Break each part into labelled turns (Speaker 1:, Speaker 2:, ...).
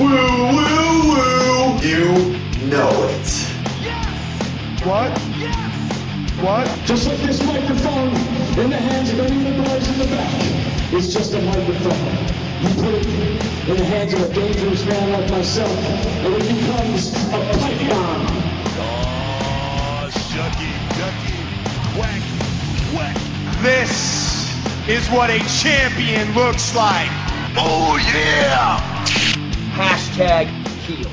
Speaker 1: Woo, woo, woo. You know it. Yes.
Speaker 2: What? Yes. What?
Speaker 3: Just like this microphone in the hands of any of the boys in the back. It's just a microphone. You put it in the hands of a dangerous man like myself, and it becomes a pipe bomb.
Speaker 2: Oh, shucky, ducky, quack, quack. This is what a champion looks like. Oh, yeah!
Speaker 4: Hashtag heel.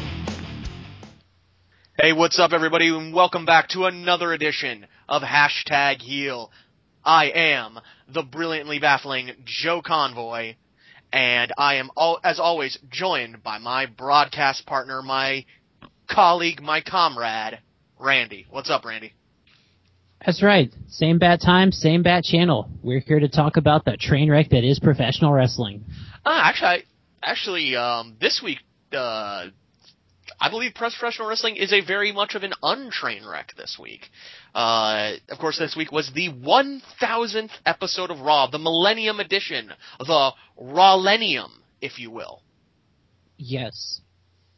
Speaker 5: Hey, what's up, everybody, and welcome back to another edition of Hashtag Heel. I am the brilliantly baffling Joe Convoy, and I am, all, as always, joined by my broadcast partner, my colleague, my comrade, Randy. What's up, Randy?
Speaker 6: That's right. Same bat time, same bat channel. We're here to talk about the train wreck that is professional wrestling.
Speaker 5: Uh, actually, I, actually, um, this week, uh, I believe professional wrestling is a very much of an untrain wreck this week. Uh, of course, this week was the 1000th episode of Raw, the Millennium Edition, the Rawlenium, if you will.
Speaker 6: Yes.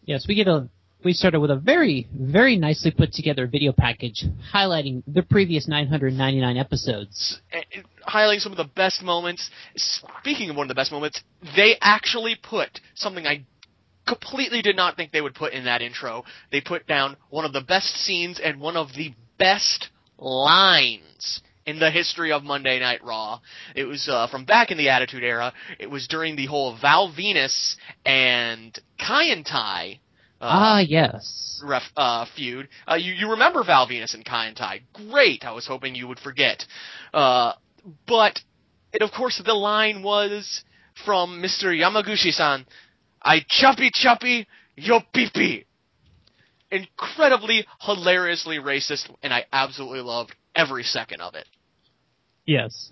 Speaker 6: Yes, we get a we started with a very, very nicely put together video package highlighting the previous 999 episodes.
Speaker 5: Highlighting some of the best moments. Speaking of one of the best moments, they actually put something I completely did not think they would put in that intro. They put down one of the best scenes and one of the best lines in the history of Monday Night Raw. It was uh, from back in the Attitude Era. It was during the whole Val Venis and Kai Kaientai uh,
Speaker 6: ah, yes.
Speaker 5: ref, uh, feud. Uh, you, you remember Val Venis and Kaientai. Great. I was hoping you would forget. But, and of course, the line was from Mr. Yamaguchi-san, I choppy choppy yo pee pee. Incredibly, hilariously racist, and I absolutely loved every second of it.
Speaker 6: Yes.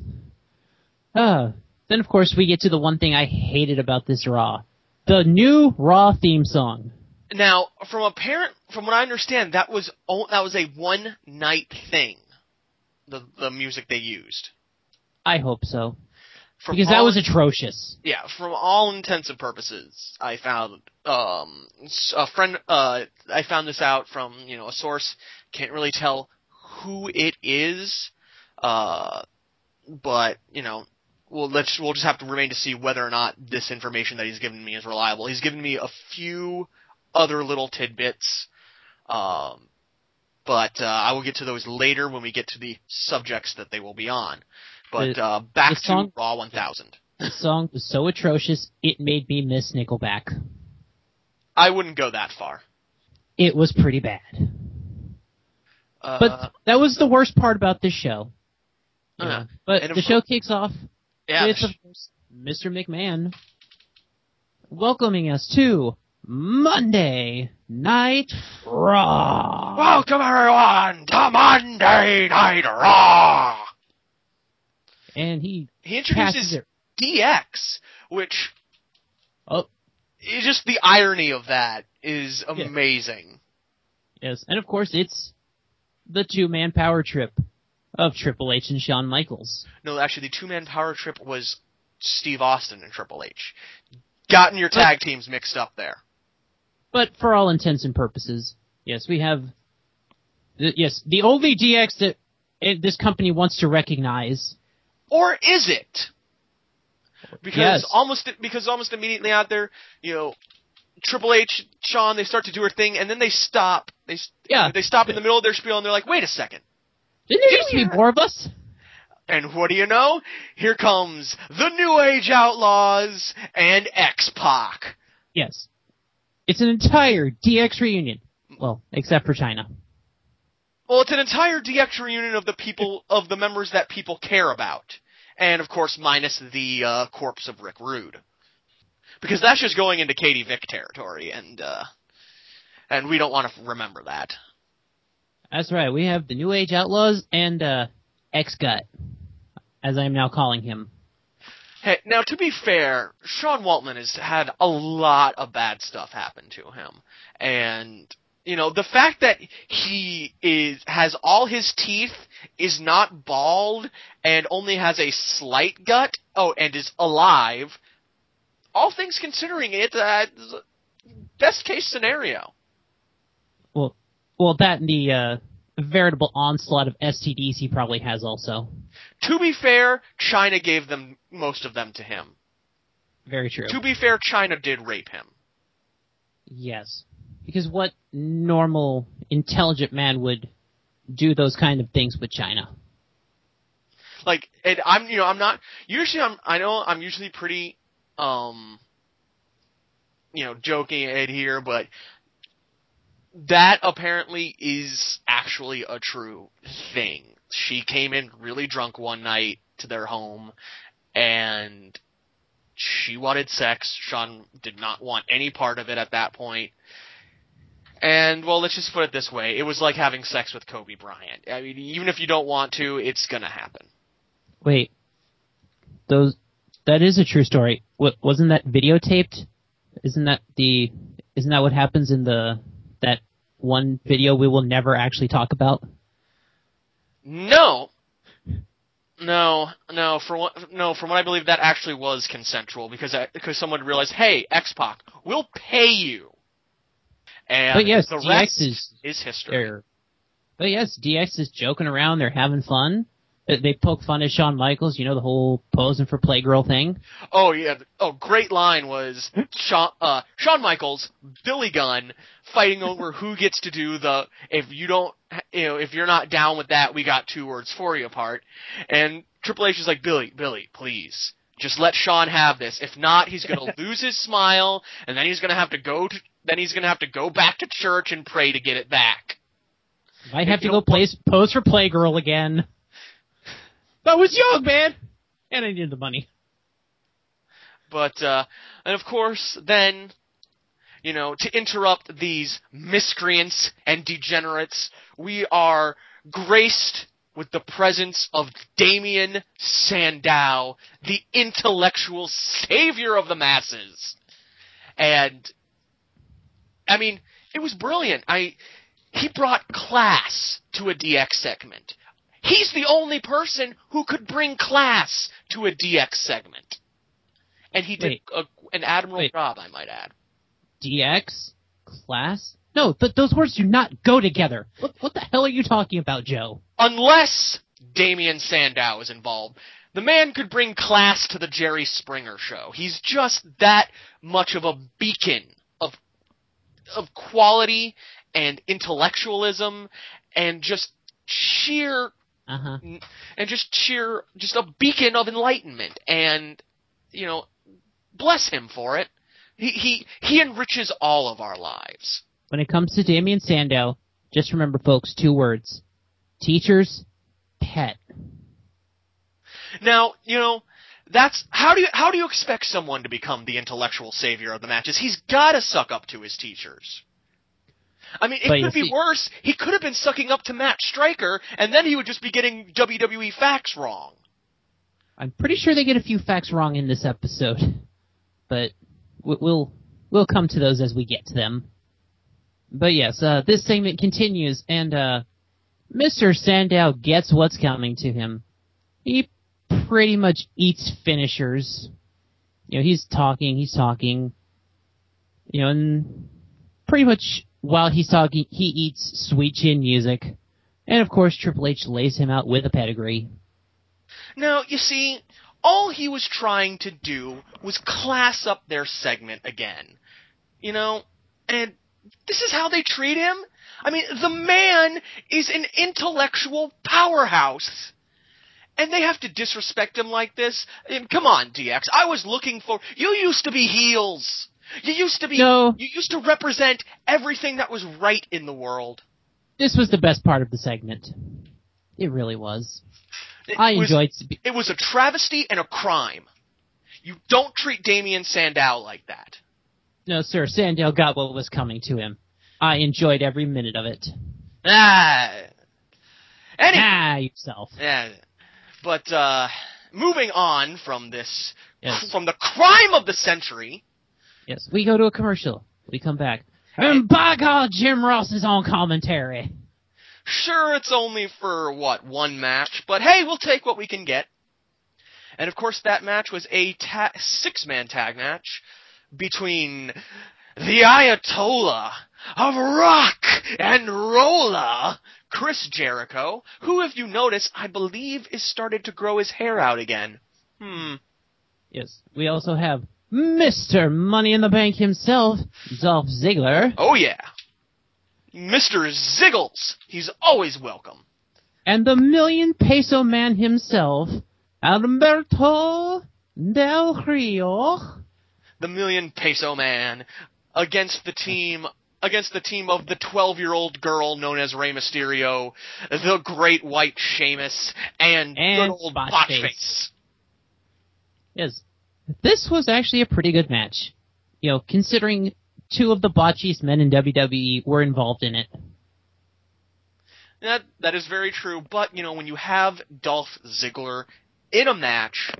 Speaker 6: Uh, then of course we get to the one thing I hated about this Raw. The new Raw theme song.
Speaker 5: Now, from a parent, from what I understand, that was that was a one night thing. The the music they used.
Speaker 6: I hope so.
Speaker 5: From
Speaker 6: Because that was atrocious.
Speaker 5: yeah, from all intents and purposes, I found um a friend. Uh, I found this out from you know a source. Can't really tell who it is, uh, but you know, well let's we'll just have to remain to see whether or not this information that he's given me is reliable. He's given me a few other little tidbits, um, but uh, I will get to those later when we get to the subjects that they will be on. But
Speaker 6: The-
Speaker 5: uh, back
Speaker 6: the song-
Speaker 5: to Raw 1000.
Speaker 6: The song was so atrocious, it made me miss Nickelback.
Speaker 5: I wouldn't go that far.
Speaker 6: It was pretty bad.
Speaker 5: Uh,
Speaker 6: But that was the worst part about this show.
Speaker 5: Uh.
Speaker 6: But the show kicks off
Speaker 5: yeah,
Speaker 6: with, of course, Mr. McMahon welcoming us to Monday Night Raw.
Speaker 5: welcome everyone to Monday Night Raw.
Speaker 6: And he
Speaker 5: He introduces. DX, which
Speaker 6: Oh,
Speaker 5: just the irony of that is amazing.
Speaker 6: yes. And of course, it's the two man power trip of Triple H and Shawn Michaels.
Speaker 5: No, actually, the two man power trip was Steve Austin and Triple H. Gotten your tag teams mixed up there.
Speaker 6: But for all intents and purposes, yes, we have. The, yes, the only DX that eh, this company wants to recognize.
Speaker 5: Or is it? Because
Speaker 6: Yes.
Speaker 5: almost because almost immediately out there, you know, Triple H, Shawn, they start to do her thing, and then they stop. They
Speaker 6: Yeah.
Speaker 5: they stop in the middle of their spiel, and they're like, "Wait a second.
Speaker 6: Didn't there used to be more of us?
Speaker 5: And what do you know? Here comes the New Age Outlaws and X Pac.
Speaker 6: Yes. It's an entire DX reunion. Well, except for Chyna.
Speaker 5: Well, it's an entire DX reunion of the people of the members that people care about, and of course, minus the uh, corpse of Rick Rude, because that's just going into Katie Vick territory, and uh, and we don't want to remember that.
Speaker 6: That's right. We have the New Age Outlaws and uh, X Gut, as I am now calling him.
Speaker 5: Hey, now to be fair, Sean Waltman has had a lot of bad stuff happen to him, and you know the fact that he is has all his teeth, is not bald, and only has a slight gut. Oh, and is alive. All things considering, it uh, best case scenario.
Speaker 6: Well, well, that and the uh, veritable onslaught of STDs he probably has also.
Speaker 5: To be fair, Chyna gave them most of them to him.
Speaker 6: Very true.
Speaker 5: To be fair, Chyna did rape him.
Speaker 6: Yes. Because what normal, intelligent man would do those kind of things with Chyna?
Speaker 5: Like, and I'm, you know, I'm not, usually I'm, I know I'm usually pretty, um, you know, joking it here, but that apparently is actually a true thing. She came in really drunk one night to their home and she wanted sex. Sean did not want any part of it at that point. And well, let's just put it this way: it was like having sex with Kobe Bryant. I mean, even if you don't want to, it's gonna happen.
Speaker 6: Wait, those that is a true story. What wasn't that videotaped? Isn't that the isn't that what happens in the that one video we will never actually talk about?
Speaker 5: No, no, no. For what, no, from what I believe, that actually was consensual because I, because someone realized, hey, X Pac, we'll pay you. And
Speaker 6: But yes,
Speaker 5: the
Speaker 6: DX
Speaker 5: rest
Speaker 6: is-
Speaker 5: is history.
Speaker 6: But yes, DX is joking around. They're having fun. They- poke fun at Shawn Michaels. You know the whole posing for Playgirl thing.
Speaker 5: Oh yeah. Oh, great line was Shawn, uh, Shawn Michaels, Billy Gunn fighting over who gets to do the if you don't you know if you're not down with that we got two words for you part, and Triple H is like Billy Billy please just let Shawn have this if not he's gonna lose his smile and then he's gonna have to go to then he's gonna have to go back to church and pray to get it back.
Speaker 6: Might have to go pose for Playgirl again. That was young, man, and I needed the money.
Speaker 5: But uh and of course then you know, to interrupt these miscreants and degenerates, we are graced with the presence of Damien Sandow, the intellectual savior of the masses. And I mean, it was brilliant. I he brought class to a DX segment. He's the only person who could bring class to a DX segment. And he did a, an admirable
Speaker 6: Wait.
Speaker 5: job, I might add.
Speaker 6: DX class? No, th- those words do not go together. What, what the hell are you talking about, Joe?
Speaker 5: Unless Damien Sandow is involved. The man could bring class to the Jerry Springer show. He's just that much of a beacon of quality and intellectualism and just sheer
Speaker 6: Uh huh.
Speaker 5: and just sheer just a beacon of enlightenment and you know bless him for it. He he he enriches all of our lives.
Speaker 6: When it comes to Damien Sandow, just remember, folks, two words: teacher's pet.
Speaker 5: Now, you know, that's how do you how do you expect someone to become the intellectual savior of the matches? He's got to suck up to his teachers. I mean, it
Speaker 6: But
Speaker 5: could be
Speaker 6: see-
Speaker 5: worse. He could have been sucking up to Matt Striker, and then he would just be getting WWE facts wrong.
Speaker 6: I'm pretty sure they get a few facts wrong in this episode, but we- we'll we'll come to those as we get to them. But yes, uh, this segment continues, and uh, Mr. Sandow gets what's coming to him. He pretty much eats finishers. You know, he's talking, he's talking. You know, and pretty much while he's talking, he eats sweet chin music. And of course, Triple H lays him out with a pedigree.
Speaker 5: Now, you see, all he was trying to do was class up their segment again. You know, and this is how they treat him? I mean, the man is an intellectual powerhouse. And they have to disrespect him like this? I mean, come on, DX. I was looking for. You used to be heels. You used to be.
Speaker 6: No.
Speaker 5: You used to represent everything that was right in the world.
Speaker 6: This was the best part of the segment. It really was.
Speaker 5: It
Speaker 6: I
Speaker 5: was-
Speaker 6: enjoyed.
Speaker 5: It was a travesty and a crime. You don't treat Damien Sandow like that.
Speaker 6: No, sir. Sandow got what was coming to him. I enjoyed every minute of it.
Speaker 5: Ah. Anyway,
Speaker 6: Ah, yourself.
Speaker 5: yeah. But uh, moving on from this,
Speaker 6: Yes.
Speaker 5: from the crime of the century.
Speaker 6: Yes, we go to a commercial. We come back. And by God, Jim Ross is on commentary.
Speaker 5: Sure, it's only for what one match, but hey, we'll take what we can get. And of course, that match was a ta- six-man tag match between the Ayatollah of rock and rolla, Chris Jericho, who, if you notice, I believe is started to grow his hair out again. Hmm.
Speaker 6: Yes. We also have Mr. Money in the Bank himself, Dolph Ziggler,
Speaker 5: Oh yeah. Mr. Ziggles. He's always welcome.
Speaker 6: and the Million Peso Man himself, Alberto Del Rio.
Speaker 5: The million peso man against the team against the team of the 12-year-old girl known as Rey Mysterio, the great white Sheamus, and,
Speaker 6: And
Speaker 5: good old
Speaker 6: Botchface.
Speaker 5: Botchface.
Speaker 6: Yes. This was actually a pretty good match. You know, considering two of the botchiest men in WWE were involved in it.
Speaker 5: That that is very true, but you know when you have Dolph Ziggler in a match,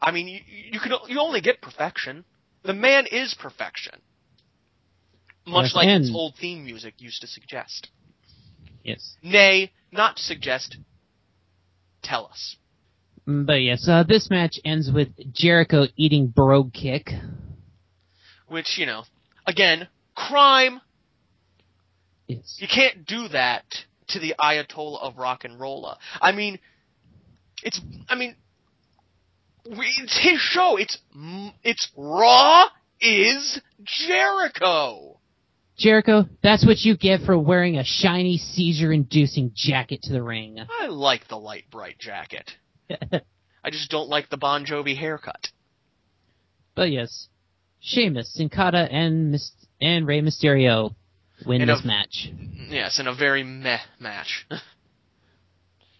Speaker 5: I mean you you can you only get perfection. The man is perfection. Much like its old theme music used to suggest.
Speaker 6: Yes.
Speaker 5: Nay, not suggest. Tell us.
Speaker 6: Mm, But yes, uh, this match ends with Jericho eating Brogue Kick.
Speaker 5: Which, you know, again, crime.
Speaker 6: Yes.
Speaker 5: You can't do that to the Ayatollah of rock and rolla. I mean, it's, I mean, we- it's his show. It's, it's Raw is Jericho.
Speaker 6: Jericho, that's what you get for wearing a shiny seizure-inducing jacket to the ring.
Speaker 5: I like the light bright jacket. I just don't like the Bon Jovi haircut.
Speaker 6: but yes, Sheamus, Sin Cara, and Mis- and Rey Mysterio win
Speaker 5: In
Speaker 6: this
Speaker 5: a-
Speaker 6: match.
Speaker 5: Yes, in a very meh match.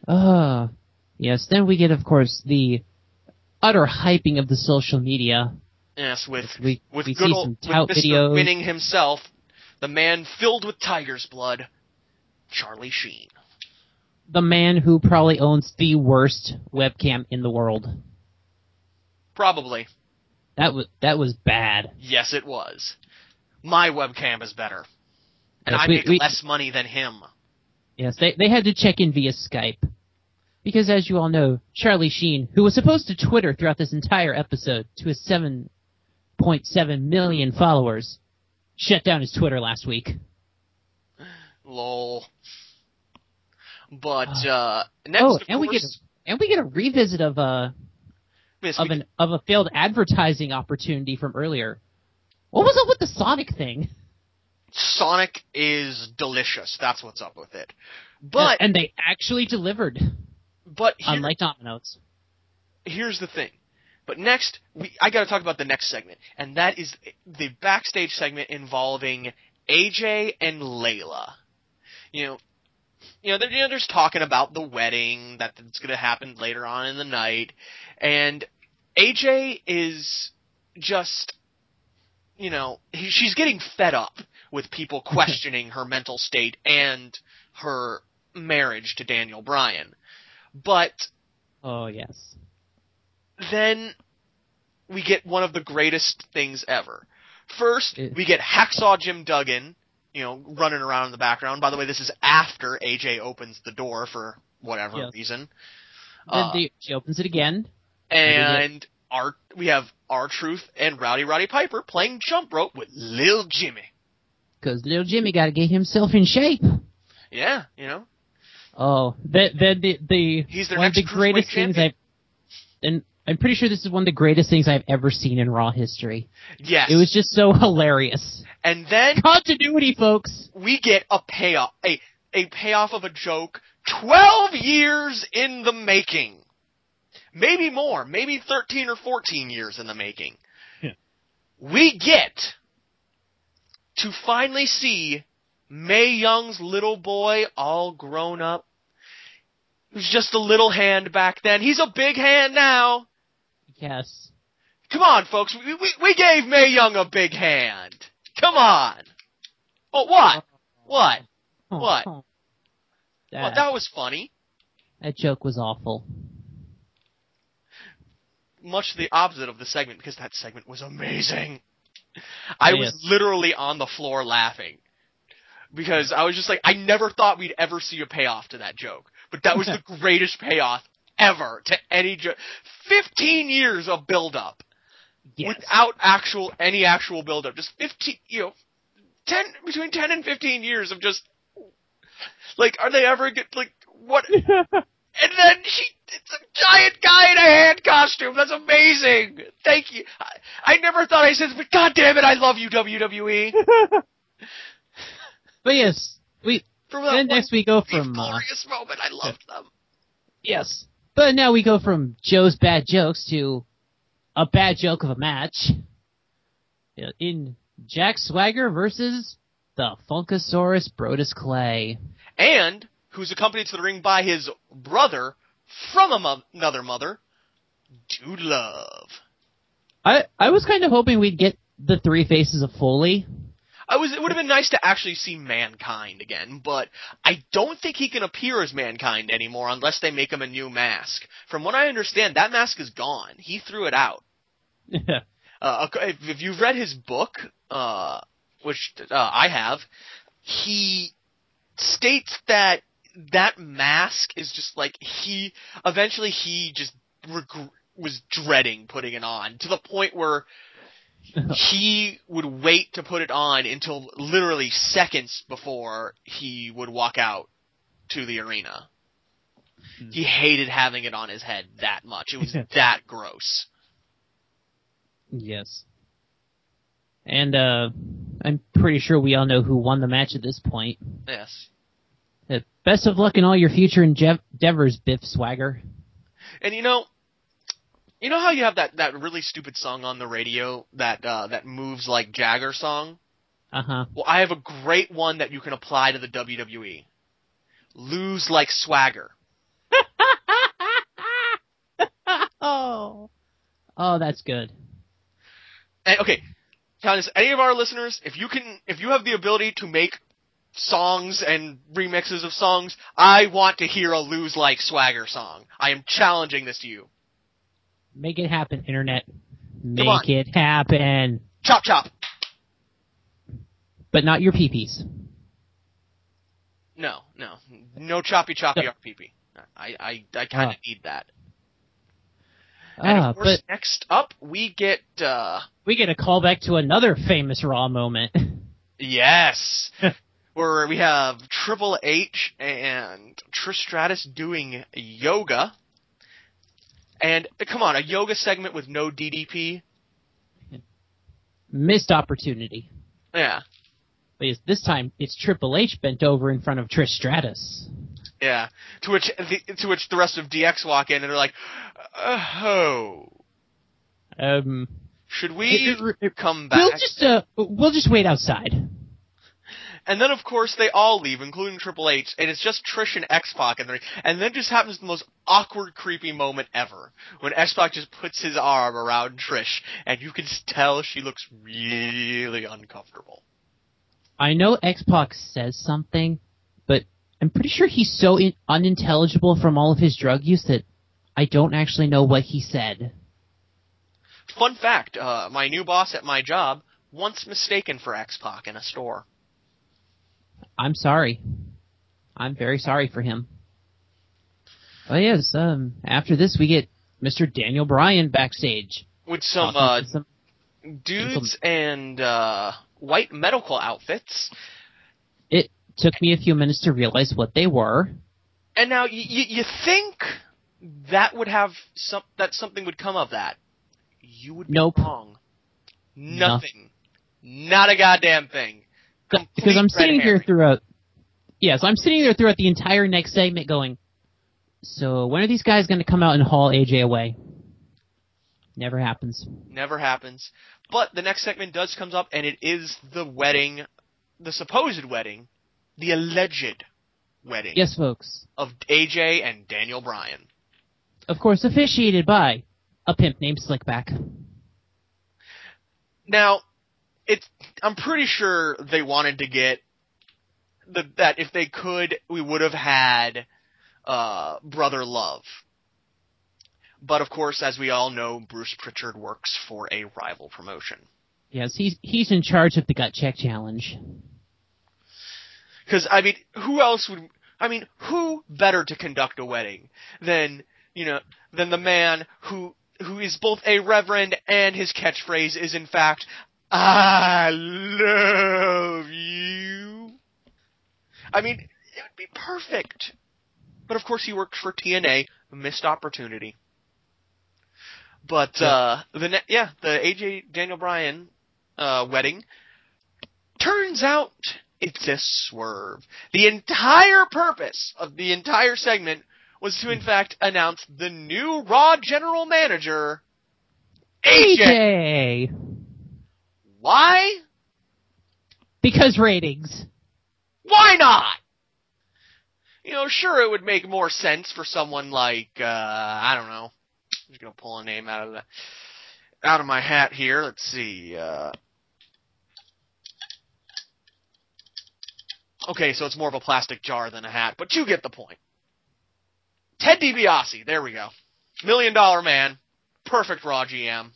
Speaker 6: Ah, yes. Then we get, of course, the utter hyping of the social media.
Speaker 5: yes, with
Speaker 6: We
Speaker 5: with
Speaker 6: we
Speaker 5: good
Speaker 6: see
Speaker 5: old
Speaker 6: some tout videos.
Speaker 5: Winning himself, the man filled with tiger's blood, Charlie Sheen.
Speaker 6: The man who probably owns the worst webcam in the world.
Speaker 5: Probably.
Speaker 6: That was that was bad.
Speaker 5: Yes, it was. My webcam is better. And
Speaker 6: Yes,
Speaker 5: I
Speaker 6: we-
Speaker 5: make
Speaker 6: we-
Speaker 5: less money than him.
Speaker 6: Yes, they they had to check in via Skype. Because as you all know, Charlie Sheen, who was supposed to Twitter throughout this entire episode to his 7.7 million followers, shut down his Twitter last week.
Speaker 5: Lol. But uh next
Speaker 6: oh, and we get a, and we get a revisit of uh
Speaker 5: yes,
Speaker 6: of an of a failed advertising opportunity from earlier. What was up with the Sonic thing?
Speaker 5: Sonic is delicious. That's what's up with it. But
Speaker 6: and they actually delivered,
Speaker 5: but here,
Speaker 6: unlike Domino's.
Speaker 5: here's the thing. But next, we I got to talk about the next segment, and that is the backstage segment involving AJ and Layla. You know, you know, they're, you know, there's talking about the wedding that's going to happen later on in the night, and AJ is just, you know, he, she's getting fed up with people questioning her mental state and her marriage to Daniel Bryan. But
Speaker 6: Oh yes.
Speaker 5: Then we get one of the greatest things ever. First, we get Hacksaw Jim Duggan, you know, running around in the background. By the way, this is after AJ opens the door for whatever
Speaker 6: Yes.
Speaker 5: reason.
Speaker 6: Then
Speaker 5: Uh,
Speaker 6: they, she opens it again.
Speaker 5: and our we have R-Truth and Rowdy Roddy Piper playing jump rope with Lil Jimmy.
Speaker 6: Because Lil Jimmy got to get himself in shape.
Speaker 5: Yeah, you know,
Speaker 6: Oh, the the the, the
Speaker 5: He's their
Speaker 6: one of the greatest things
Speaker 5: champion.
Speaker 6: I've and I'm pretty sure this is one of the greatest things I've ever seen in Raw history.
Speaker 5: yes.
Speaker 6: It was just so hilarious.
Speaker 5: and then
Speaker 6: Continuity, folks.
Speaker 5: we get a payoff, a a payoff of a joke. Twelve years in the making, maybe more, maybe thirteen or fourteen years in the making.
Speaker 6: Yeah.
Speaker 5: We get to finally see Mae Young's little boy all grown up. He was just a little hand back then. He's a big hand now.
Speaker 6: Yes.
Speaker 5: Come on, folks. We, we, we gave Mae Young a big hand. Come on. Oh, what? What? What?
Speaker 6: Oh,
Speaker 5: Well,
Speaker 6: That,
Speaker 5: that was funny.
Speaker 6: that joke was awful.
Speaker 5: Much the opposite of the segment because that segment was amazing. I was literally on the floor laughing because I was just like, I never thought we'd ever see a payoff to that joke, but that was the greatest payoff ever to any joke. Fifteen years of build up.
Speaker 6: Yes.
Speaker 5: without actual any actual build up. Just fifteen, you know, ten between ten and fifteen years of just like, are they ever get like what? and then she, it's a giant guy in a hand costume. That's amazing. Thank you. I, I never thought I said, this, but God damn it, I love you, WWE.
Speaker 6: but yes, we
Speaker 5: From
Speaker 6: then next we go from uh,
Speaker 5: glorious moment, I loved them.
Speaker 6: yes, but now we go from Joe's bad jokes to a bad joke of a match in Jack Swagger versus the Funkasaurus Brodus Clay.
Speaker 5: and who's accompanied to the ring by his brother from a mo- another mother, Dude Love.
Speaker 6: I I was kind of hoping we'd get the three faces of Foley.
Speaker 5: I was. It would have been nice to actually see Mankind again, but I don't think he can appear as Mankind anymore unless they make him a new mask. From what I understand, that mask is gone. He threw it out. Uh, if, if you've read his book, uh, which uh, I have, he states that that mask is just like he. Eventually, he just reg- was dreading putting it on to the point where he would wait to put it on until literally seconds before he would walk out to the arena. He hated having it on his head that much. It was that gross.
Speaker 6: yes. And uh I'm pretty sure we all know who won the match at this point.
Speaker 5: Yes.
Speaker 6: Uh, best of luck in all your future endeavors, Biff Swagger.
Speaker 5: And you know, you know how you have that, that really stupid song on the radio that uh, that moves like Jagger song.
Speaker 6: Uh huh.
Speaker 5: Well, I have a great one that you can apply to the WWE. Lose like swagger.
Speaker 6: oh. Oh, that's good.
Speaker 5: And, okay, Countess, any of our listeners, if you can, if you have the ability to make songs and remixes of songs, I want to hear a lose like swagger song. I am challenging this to you.
Speaker 6: Make it happen, internet. Make it happen.
Speaker 5: Chop chop.
Speaker 6: But not your peepees.
Speaker 5: No, no, no choppy choppy
Speaker 6: No.
Speaker 5: RPP. I I I kind of
Speaker 6: Ah.
Speaker 5: need that. And
Speaker 6: Ah,
Speaker 5: of course,
Speaker 6: but
Speaker 5: next up we get uh
Speaker 6: we get a callback to another famous Raw moment.
Speaker 5: yes, where we have Triple H and Trish Stratus doing yoga. And come on, a yoga segment with no DDP.
Speaker 6: Missed opportunity.
Speaker 5: Yeah,
Speaker 6: But this time it's Triple H bent over in front of Trish Stratus.
Speaker 5: yeah. To which the, to which the rest of DX walk in and they're like, "Uh "Oh,
Speaker 6: Um,
Speaker 5: should we
Speaker 6: it- it-
Speaker 5: come
Speaker 6: we'll
Speaker 5: back?"
Speaker 6: just uh, we'll just wait outside.
Speaker 5: And then, of course, they all leave, including Triple H, and it's just Trish and X Pac in there. And then just happens the most awkward, creepy moment ever when X Pac just puts his arm around Trish, and you can tell she looks really uncomfortable.
Speaker 6: I know X Pac says something, but I'm pretty sure he's so in- unintelligible from all of his drug use that I don't actually know what he said.
Speaker 5: Fun fact: uh, my new boss at my job once mistaken for X Pac in a store.
Speaker 6: I'm sorry. I'm very sorry for him. Oh yes, um, after this we get Mr. Daniel Bryan backstage.
Speaker 5: With some uh,
Speaker 6: some-
Speaker 5: dudes and uh, white medical outfits.
Speaker 6: it took me a few minutes to realize what they were.
Speaker 5: And now you, you, you think that would have some that something would come of that. You would be
Speaker 6: Nope.
Speaker 5: wrong. Nothing. Not a goddamn thing.
Speaker 6: Because I'm sitting here throughout. Yes, I'm sitting there throughout the entire next segment, going. So when are these guys going to come out and haul AJ away? Never happens.
Speaker 5: Never happens. But the next segment does comes up, and it is the wedding, the supposed wedding, the alleged wedding
Speaker 6: Yes, folks.
Speaker 5: of AJ and Daniel Bryan.
Speaker 6: Of course, officiated by a pimp named Slickback.
Speaker 5: Now, it's I'm pretty sure they wanted to get the, that if they could, we would have had uh, Brother Love. But of course, as we all know, Bruce Pritchard works for a rival promotion.
Speaker 6: Yes, he's he's in charge of the gut check challenge.
Speaker 5: Because I mean, who else would? I mean, who better to conduct a wedding than you know than the man who who is both a reverend and his catchphrase is in fact, I love you. I mean, it would be perfect. But of course he works for TNA, missed opportunity. But
Speaker 6: Yeah.
Speaker 5: uh the ne- yeah, the AJ Daniel Bryan uh wedding turns out it's a swerve. The entire purpose of the entire segment was to in fact announce the new Raw general manager AJ.
Speaker 6: AJ!
Speaker 5: Why?
Speaker 6: Because ratings.
Speaker 5: Why not? You know, sure it would make more sense for someone like uh I don't know. I'm just gonna pull a name out of the out of my hat here. Let's see. Uh Okay, so it's more of a plastic jar than a hat, but you get the point. Ted DiBiase, there we go. Million dollar man, perfect raw GM.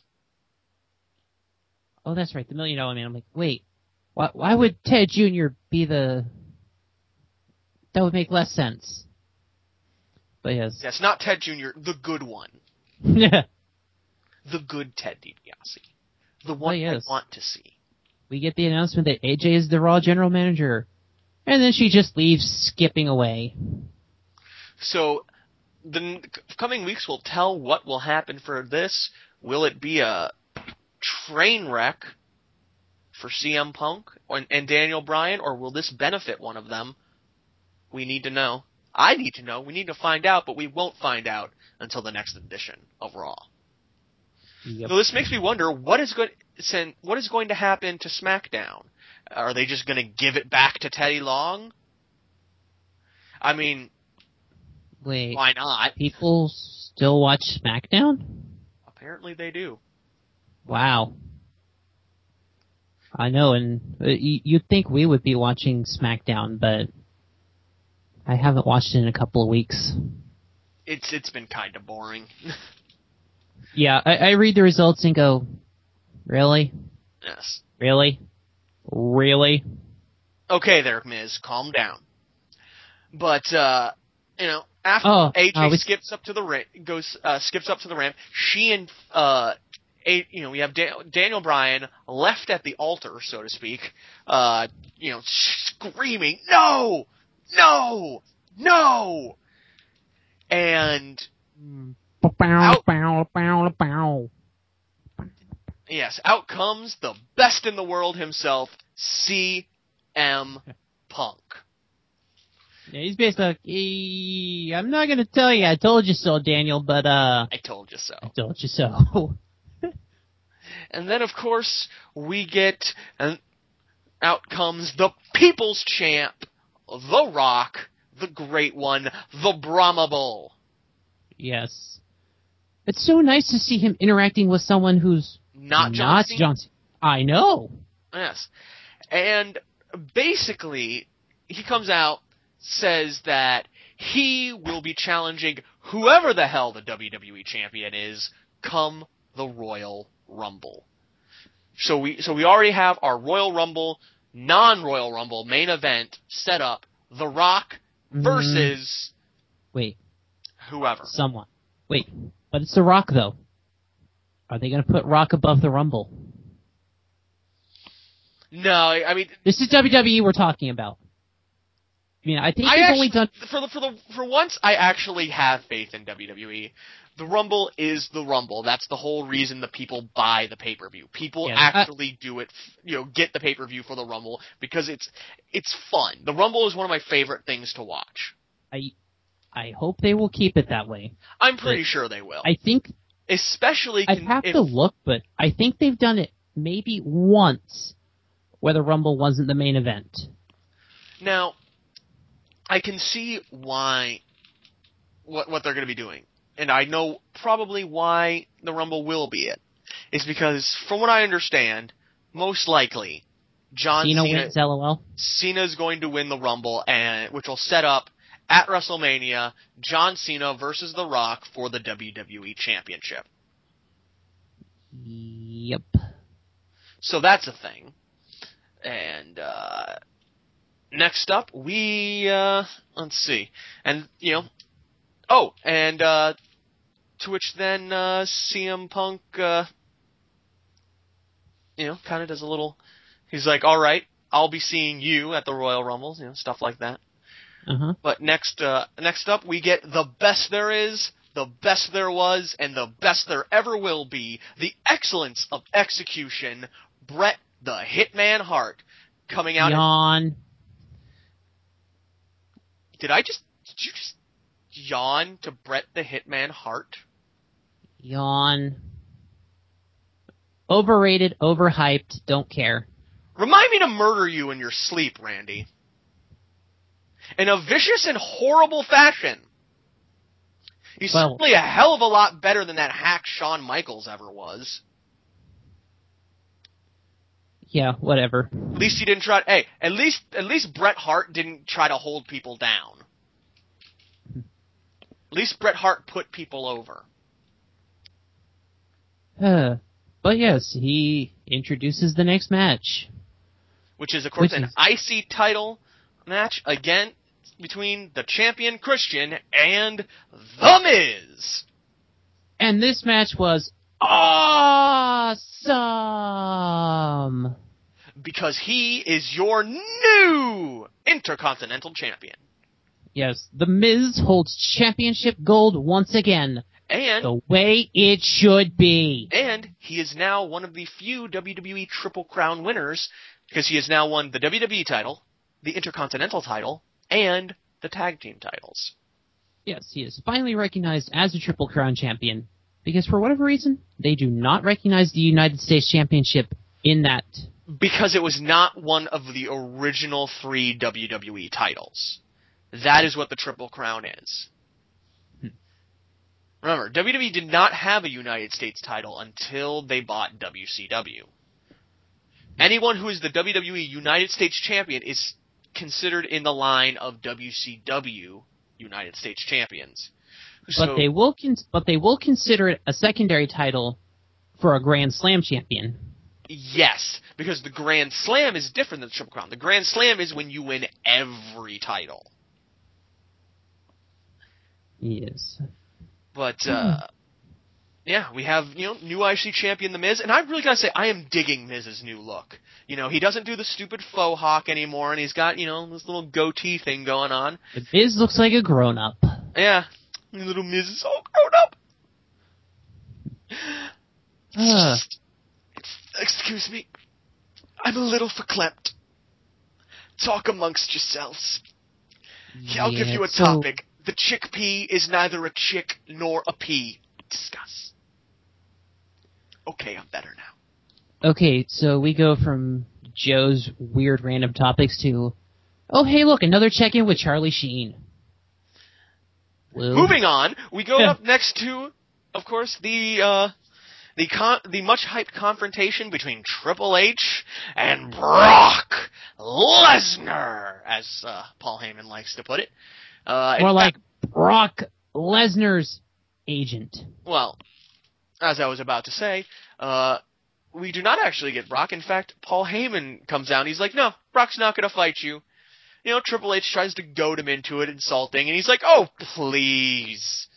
Speaker 6: Oh, that's right, the Million Dollar Man. I'm like, wait, why, why would Ted Jr. be the... That would make less sense. But yes.
Speaker 5: Yes, not Ted Jr., the good one.
Speaker 6: Yeah.
Speaker 5: The good Ted DiBiase. The oh, one
Speaker 6: yes.
Speaker 5: I want to see.
Speaker 6: we get the announcement that AJ is the Raw General Manager. And then she just leaves skipping away.
Speaker 5: So the coming weeks will tell what will happen for this. Will it be a train wreck for CM Punk and, and Daniel Bryan, or will this benefit one of them? We need to know. I need to know. We need to find out, but we won't find out until the next edition of Raw.
Speaker 6: Yep.
Speaker 5: So this makes me wonder what is going what is going to happen to SmackDown. Are they just going to give it back to Teddy Long? I mean,
Speaker 6: Wait,
Speaker 5: why not?
Speaker 6: people still watch SmackDown?
Speaker 5: Apparently they do.
Speaker 6: Wow. I know, and uh, you, you'd think we would be watching SmackDown, but I haven't watched it in a couple of weeks.
Speaker 5: It's it's been kind of boring.
Speaker 6: Yeah, I, I read the results and go, really?
Speaker 5: yes.
Speaker 6: Really? Really?
Speaker 5: Okay, there, Miz, calm down. But uh, you know, after
Speaker 6: Oh,
Speaker 5: AJ
Speaker 6: uh, we-
Speaker 5: skips up to the ramp, goes uh, skips up to the ramp. She and uh, a, you know, we have da- Daniel Bryan left at the altar, so to speak. Uh, you know, screaming, "No, no, no!" And
Speaker 6: bow.
Speaker 5: yes, out comes the best in the world himself, CM Punk.
Speaker 6: Yeah, he's basically like, "Eh, I'm not gonna tell you, I told you so, Daniel, but uh,
Speaker 5: I told you so.
Speaker 6: I told you so.
Speaker 5: And then, of course, we get, and out comes the People's Champ, The Rock, the Great One, the Brahma Bull.
Speaker 6: yes. It's so nice to see him interacting with someone who's
Speaker 5: Not John
Speaker 6: not
Speaker 5: Cena.
Speaker 6: John Cena. I know.
Speaker 5: Yes. And basically, he comes out, says that he will be challenging whoever the hell the WWE champion is come the Royal Rumble. So we so we already have our Royal Rumble, non-Royal Rumble main event set up. The Rock mm-hmm. versus
Speaker 6: Wait,
Speaker 5: whoever.
Speaker 6: someone. Wait, but it's The Rock though. Are they gonna put Rock above the Rumble?
Speaker 5: No, I mean
Speaker 6: This is WWE we're talking about. I mean, I think
Speaker 5: I actually,
Speaker 6: only done.
Speaker 5: for the for the for once I actually have faith in WWE. The Rumble is the Rumble. That's the whole reason the people buy the pay per view. People
Speaker 6: Yeah, I-
Speaker 5: actually do it, f- you know, get the pay per view for the Rumble because it's it's fun. The Rumble is one of my favorite things to watch.
Speaker 6: I, I hope they will keep it that way.
Speaker 5: I'm pretty
Speaker 6: But
Speaker 5: sure they will,
Speaker 6: I think
Speaker 5: especially
Speaker 6: I'd have
Speaker 5: if,
Speaker 6: to look, but I think they've done it maybe once, where the Rumble wasn't the main event.
Speaker 5: Now, I can see why what what they're going to be doing, and I know probably why the Rumble will be it. Is because from what I understand, most likely John
Speaker 6: Cena
Speaker 5: Cena
Speaker 6: wins, lol.
Speaker 5: Cena's going to win the Rumble, and which will set up at WrestleMania John Cena versus The Rock for the WWE Championship.
Speaker 6: Yep.
Speaker 5: So that's a thing. And uh next up we uh let's see. And you know oh, and uh to which then uh, CM Punk, uh, you know, kind of does a little. He's like, "All right, I'll be seeing you at the Royal Rumbles," you know, stuff like that.
Speaker 6: Uh huh.
Speaker 5: But next, uh, next up, we get the best there is, the best there was, and the best there ever will be. The excellence of execution. Bret the Hitman Hart coming out.
Speaker 6: Yawn.
Speaker 5: Did I just? Did you just yawn to Bret the Hitman Hart?
Speaker 6: Yawn. Overrated, overhyped, don't care.
Speaker 5: Remind me to murder you in your sleep, Randy. In a vicious and horrible fashion. He's
Speaker 6: Well-
Speaker 5: certainly a hell of a lot better than that hack Shawn Michaels ever was.
Speaker 6: Yeah, whatever.
Speaker 5: At least he didn't try. Hey, at least at least Bret Hart didn't try to hold people down. At least Bret Hart put people over.
Speaker 6: Uh, but yes, he introduces the next match.
Speaker 5: which is of course an
Speaker 6: is-
Speaker 5: IC title match again between the champion Christian and The Miz.
Speaker 6: And this match was awesome!
Speaker 5: Because he is your new Intercontinental Champion.
Speaker 6: Yes, The Miz holds championship gold once again,
Speaker 5: And
Speaker 6: the way it should be.
Speaker 5: and he is now one of the few WWE Triple Crown winners because he has now won the WWE title, the Intercontinental title, and the tag team titles.
Speaker 6: Yes, he is finally recognized as a Triple Crown champion. Because for whatever reason, they do not recognize the United States Championship in that.
Speaker 5: because it was not one of the original three WWE titles. That is what the Triple Crown is. Remember, WWE did not have a United States title until they bought WCW. Anyone who is the WWE United States champion is considered in the line of WCW United States champions.
Speaker 6: But they will con- but they will consider it a secondary title for a Grand Slam champion.
Speaker 5: Yes, because the Grand Slam is different than the Triple Crown. The Grand Slam is when you win every title.
Speaker 6: Yes.
Speaker 5: But uh yeah, we have, you know, new IC champion The Miz, and I really gotta say, I am digging Miz's new look. You know, he doesn't do the stupid faux hawk anymore, and he's got, you know, this little goatee thing going on.
Speaker 6: The Miz looks like a grown up.
Speaker 5: Yeah, little Miz is all grown up.
Speaker 6: Uh,
Speaker 5: Excuse me, I'm a little verklempt. Talk amongst yourselves. Yeah, I'll give you a
Speaker 6: so-
Speaker 5: topic. The chickpea is neither a chick nor a pea. Discuss. Okay, I'm better now.
Speaker 6: Okay, so we go from Joe's weird random topics to, oh hey look, another check-in with Charlie Sheen.
Speaker 5: Moving on, we go up next to, of course, the uh, the con- the much hyped confrontation between Triple H and Brock Lesnar, as uh, Paul Heyman likes to put it. Uh,
Speaker 6: More like
Speaker 5: fact-
Speaker 6: Brock Lesnar's agent.
Speaker 5: well, as I was about to say, uh, we do not actually get Brock. In fact, Paul Heyman comes out and he's like, "No, Brock's not going to fight you." You know, Triple H tries to goad him into it, insulting, and he's like, "Oh, please."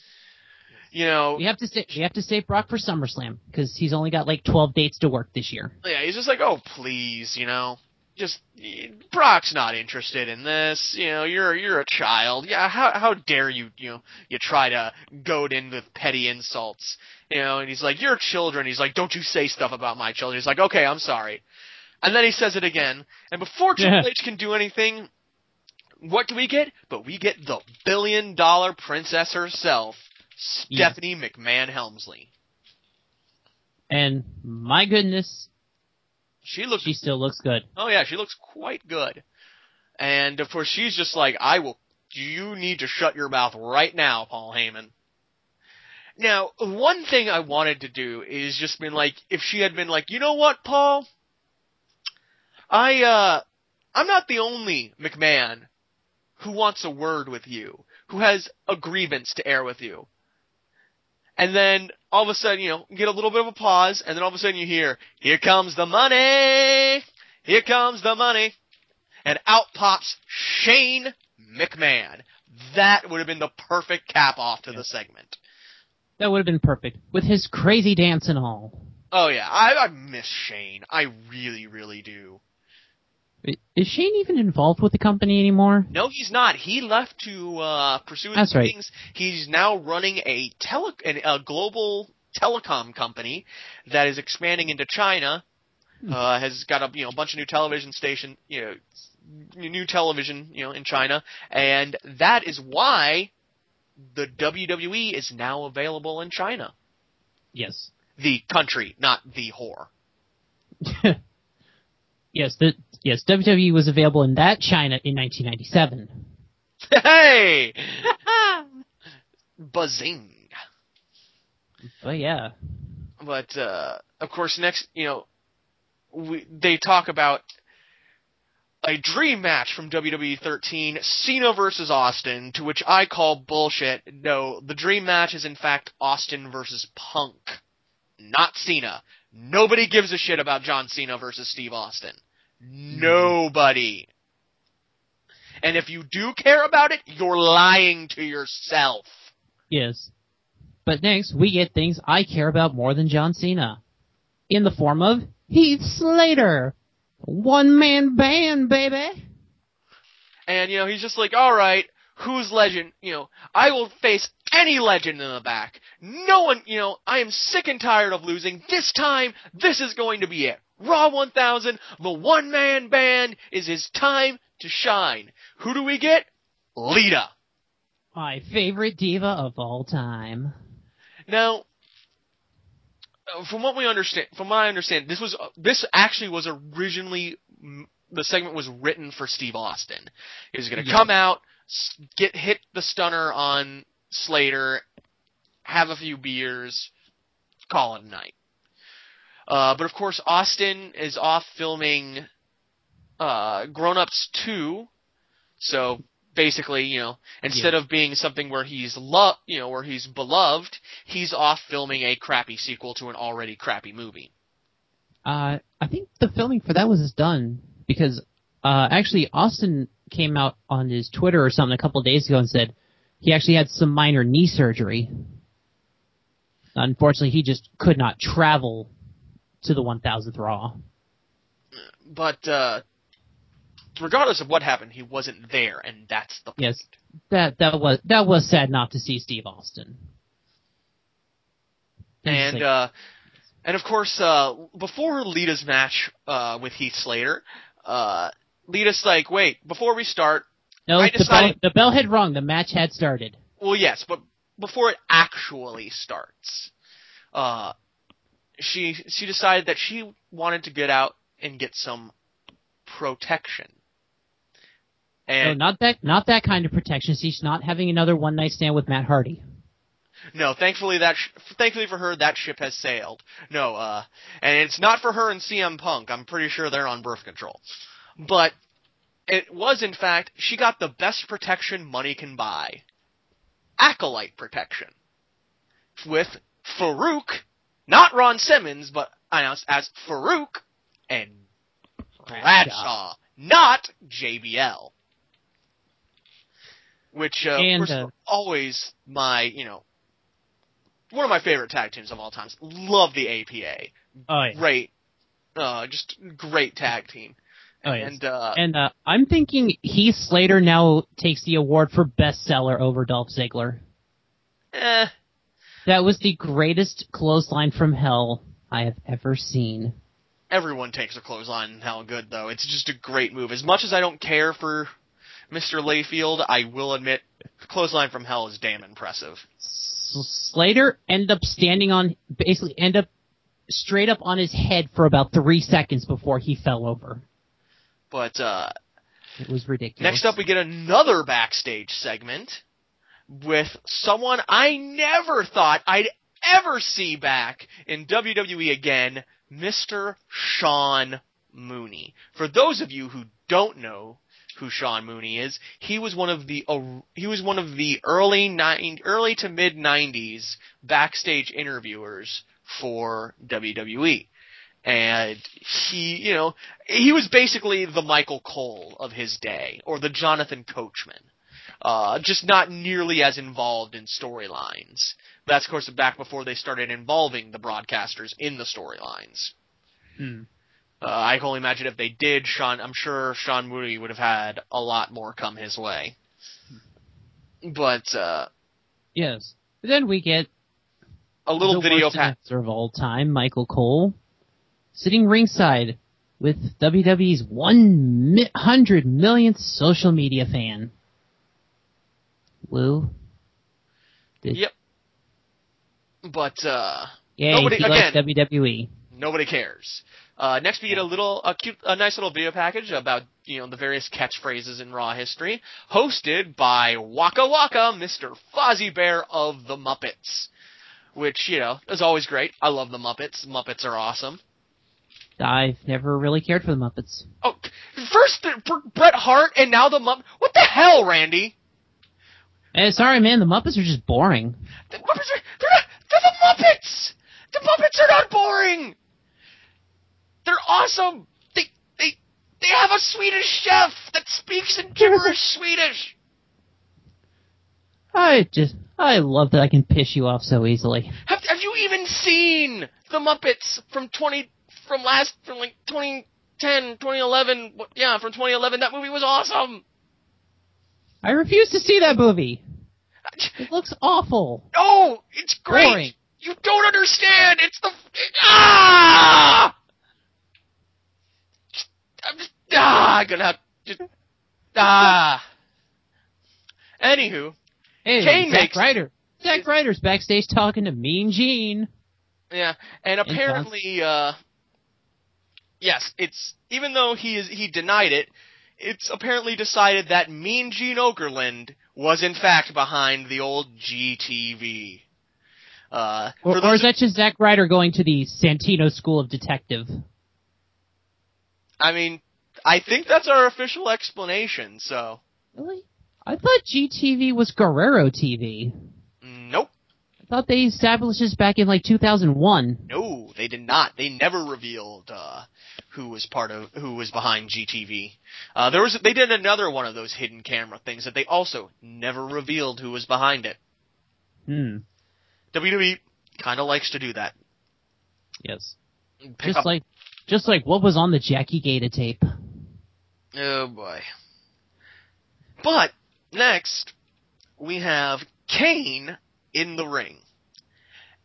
Speaker 5: You know,
Speaker 6: We have to say we have to save Brock for SummerSlam because he's only got like 12 dates to work this year.
Speaker 5: Yeah, he's just like, oh, please, you know, just Brock's not interested in this. You know, you're you're a child. Yeah, how how dare you, you know, you try to goad in with petty insults. You know, and he's like, you're children. He's like, don't you say stuff about my children. He's like, okay, I'm sorry. And then he says it again. And before Triple. H can do anything, what do we get? But we get the billion dollar princess herself,
Speaker 6: Yeah.
Speaker 5: Stephanie McMahon Helmsley.
Speaker 6: And my goodness,
Speaker 5: She looks
Speaker 6: she still looks good.
Speaker 5: Oh yeah, she looks quite good. And of course she's just like, I will you need to shut your mouth right now, Paul Heyman. Now, one thing I wanted to do is just been like, if she had been like, you know what, Paul? I, uh, I'm not the only McMahon who wants a word with you, who has a grievance to air with you. And then all of a sudden, you know, get a little bit of a pause, and then all of a sudden you hear, here comes the money! Here comes the money! And out pops Shane McMahon. That would have been the perfect cap off to the segment.
Speaker 6: That would have been perfect with his crazy dance and all.
Speaker 5: Oh yeah, I, I miss Shane. I really, really do.
Speaker 6: Is Shane even involved with the company anymore?
Speaker 5: No, he's not. He left to uh, pursue his
Speaker 6: That's right.
Speaker 5: things. He's now running a tele a global telecom company that is expanding into China.
Speaker 6: Hmm.
Speaker 5: Uh, has got a you know bunch of new television station you know new television you know in China, and that is why the WWE is now available in China.
Speaker 6: Yes.
Speaker 5: The country, not the whore.
Speaker 6: yes, the, yes, WWE was available in that China in 1997.
Speaker 5: Hey, buzzing.
Speaker 6: But yeah.
Speaker 5: But uh, of course, next you know, we, they talk about a dream match from WWE 13, Cena versus Austin, to which I call bullshit. No, the dream match is in fact Austin versus Punk, not Cena. Nobody gives a shit about John Cena versus Steve Austin. Nobody. And if you do care about it, you're lying to yourself.
Speaker 6: Yes. But next, we get things I care about more than John Cena. In the form of Heath Slater. One man band, baby.
Speaker 5: And, you know, he's just like, alright, who's legend? You know, I will face any legend in the back. No one, you know, I am sick and tired of losing. This time, this is going to be it. Raw 1000, the one man band is his time to shine. Who do we get? Lita.
Speaker 6: My favorite diva of all time.
Speaker 5: Now, uh, from what we understand, from my I understand, this was uh, this actually was originally the segment was written for Steve Austin. He was going to
Speaker 6: Yeah.
Speaker 5: come out, get hit the stunner on Slater, have a few beers, call it a night. Uh, but of course, Austin is off filming uh, Grown Ups 2, so basically, you know, instead of being something where he's lo- you know, where he's beloved, he's off filming a crappy sequel to an already crappy movie.
Speaker 6: Uh, I think the filming for that was done because, uh, actually Austin came out on his Twitter or something a couple of days ago and said he actually had some minor knee surgery. Unfortunately, he just could not travel to the 1000th Raw.
Speaker 5: But uh, regardless of what happened, he wasn't there, and that's the point.
Speaker 6: Yes, that that was that was sad not to see Steve Austin.
Speaker 5: And
Speaker 6: Like,
Speaker 5: uh, and of course, uh, before Lita's match uh, with Heath Slater, uh, Lita's like, "Wait, before we start,
Speaker 6: no,
Speaker 5: I
Speaker 6: the, bell, the bell had rung. The match had started.
Speaker 5: Well, yes, but before it actually starts, uh, she she decided that she wanted to get out and get some protection.
Speaker 6: No,
Speaker 5: And
Speaker 6: not that not that kind of protection. She's not having another one night stand with Matt Hardy.
Speaker 5: no, thankfully that sh- thankfully for her that ship has sailed. No, uh, and it's not for her and CM Punk. I'm pretty sure they're on birth control. But it was in fact she got the best protection money can buy. Acolyte protection. With Farouk, not Ron Simmons, but announced as Farouk and Bradshaw, not JBL. Which, uh,
Speaker 6: And,
Speaker 5: were
Speaker 6: uh,
Speaker 5: always my, you know, one of my favorite tag teams of all times. Love the APA.
Speaker 6: Oh yeah.
Speaker 5: Great, uh, just great tag team.
Speaker 6: Oh, yes.
Speaker 5: And, uh,
Speaker 6: And uh, I'm thinking Heath Slater now takes the award for bestseller over Dolph Ziggler.
Speaker 5: eh,
Speaker 6: That was the greatest clothesline from hell I have ever seen.
Speaker 5: everyone takes a clothesline in hell good though. It's just a great move. As much as I don't care for Mr. Layfield, I will admit clothesline from hell is damn impressive.
Speaker 6: Slater end up standing on, basically end up straight up on his head for about three seconds before he fell over.
Speaker 5: But uh
Speaker 6: It was ridiculous.
Speaker 5: next up we get another backstage segment with someone I never thought I'd ever see back in WWE again, Mr. Sean Mooney. For those of you who don't know who Sean Mooney is, he was one of the uh, he was one of the early nine early to mid 90s backstage interviewers for WWE. And he, you know, he was basically the Michael Cole of his day, or the Jonathan Coachman. Uh, just not nearly as involved in storylines. that's of course back before they started involving the broadcasters in the storylines.
Speaker 6: Hmm.
Speaker 5: Uh, I can only imagine if they did, Sean. I'm sure Sean Mooney would have had a lot more come his way. But uh,
Speaker 6: Yes. But then we get
Speaker 5: a little
Speaker 6: the
Speaker 5: video
Speaker 6: worst of all time, Michael Cole, sitting ringside with WWE's 100 millionth social media fan. Woo. Did-
Speaker 5: Yep. But uh,
Speaker 6: Yay,
Speaker 5: Nobody- again-
Speaker 6: WWE.
Speaker 5: nobody cares. Uh, next, we get a little, a cute, a nice little video package about you know the various catchphrases in Raw history, hosted by Waka Waka, Mr. Fozzie Bear of the Muppets, which you know is always great. I love the Muppets. Muppets are awesome.
Speaker 6: I've never really cared for the Muppets.
Speaker 5: Oh, first Bret Hart, and now the Mupp. What the hell, Randy?
Speaker 6: Eh, sorry, man, the Muppets are just boring.
Speaker 5: The Muppets are they're, not, they're the Muppets. The Muppets are not boring. They're awesome. They they they have a Swedish chef that speaks in gibberish Swedish.
Speaker 6: I just, I love that I can piss you off so easily.
Speaker 5: Have have you even seen the Muppets from twenty from last from like 2010, 2011? Yeah, from 2011. That movie was awesome.
Speaker 6: I refuse to see that movie. It looks awful.
Speaker 5: No, it's great.
Speaker 6: Boring.
Speaker 5: You don't understand. It's the ah. I'm just ah. I'm gonna have just ah. Anywho,
Speaker 6: Hey,
Speaker 5: Kane
Speaker 6: Zack
Speaker 5: makes-
Speaker 6: Ryder. Zack Ryder's backstage talking to Mean Gene.
Speaker 5: yeah, and apparently, uh, yes, it's even though he is he denied it, it's apparently decided that Mean Gene Okerlund was in fact behind the old GTV. Uh,
Speaker 6: Or, or is that just Zack Ryder going to the Santino School of Detective?
Speaker 5: I mean, I think that's our official explanation. So,
Speaker 6: Really? I thought GTV was Guerrero TV.
Speaker 5: nope,
Speaker 6: I thought they established this back in like 2001.
Speaker 5: no, they did not. They never revealed uh, who was part of who was behind GTV. Uh, there was they did another one of those hidden camera things that they also never revealed who was behind it.
Speaker 6: Hmm.
Speaker 5: WWE kind of likes to do that.
Speaker 6: Yes.
Speaker 5: Pick
Speaker 6: Just
Speaker 5: up-
Speaker 6: like, just like what was on the Jackie Gata tape.
Speaker 5: Oh boy. But next we have Kane in the ring.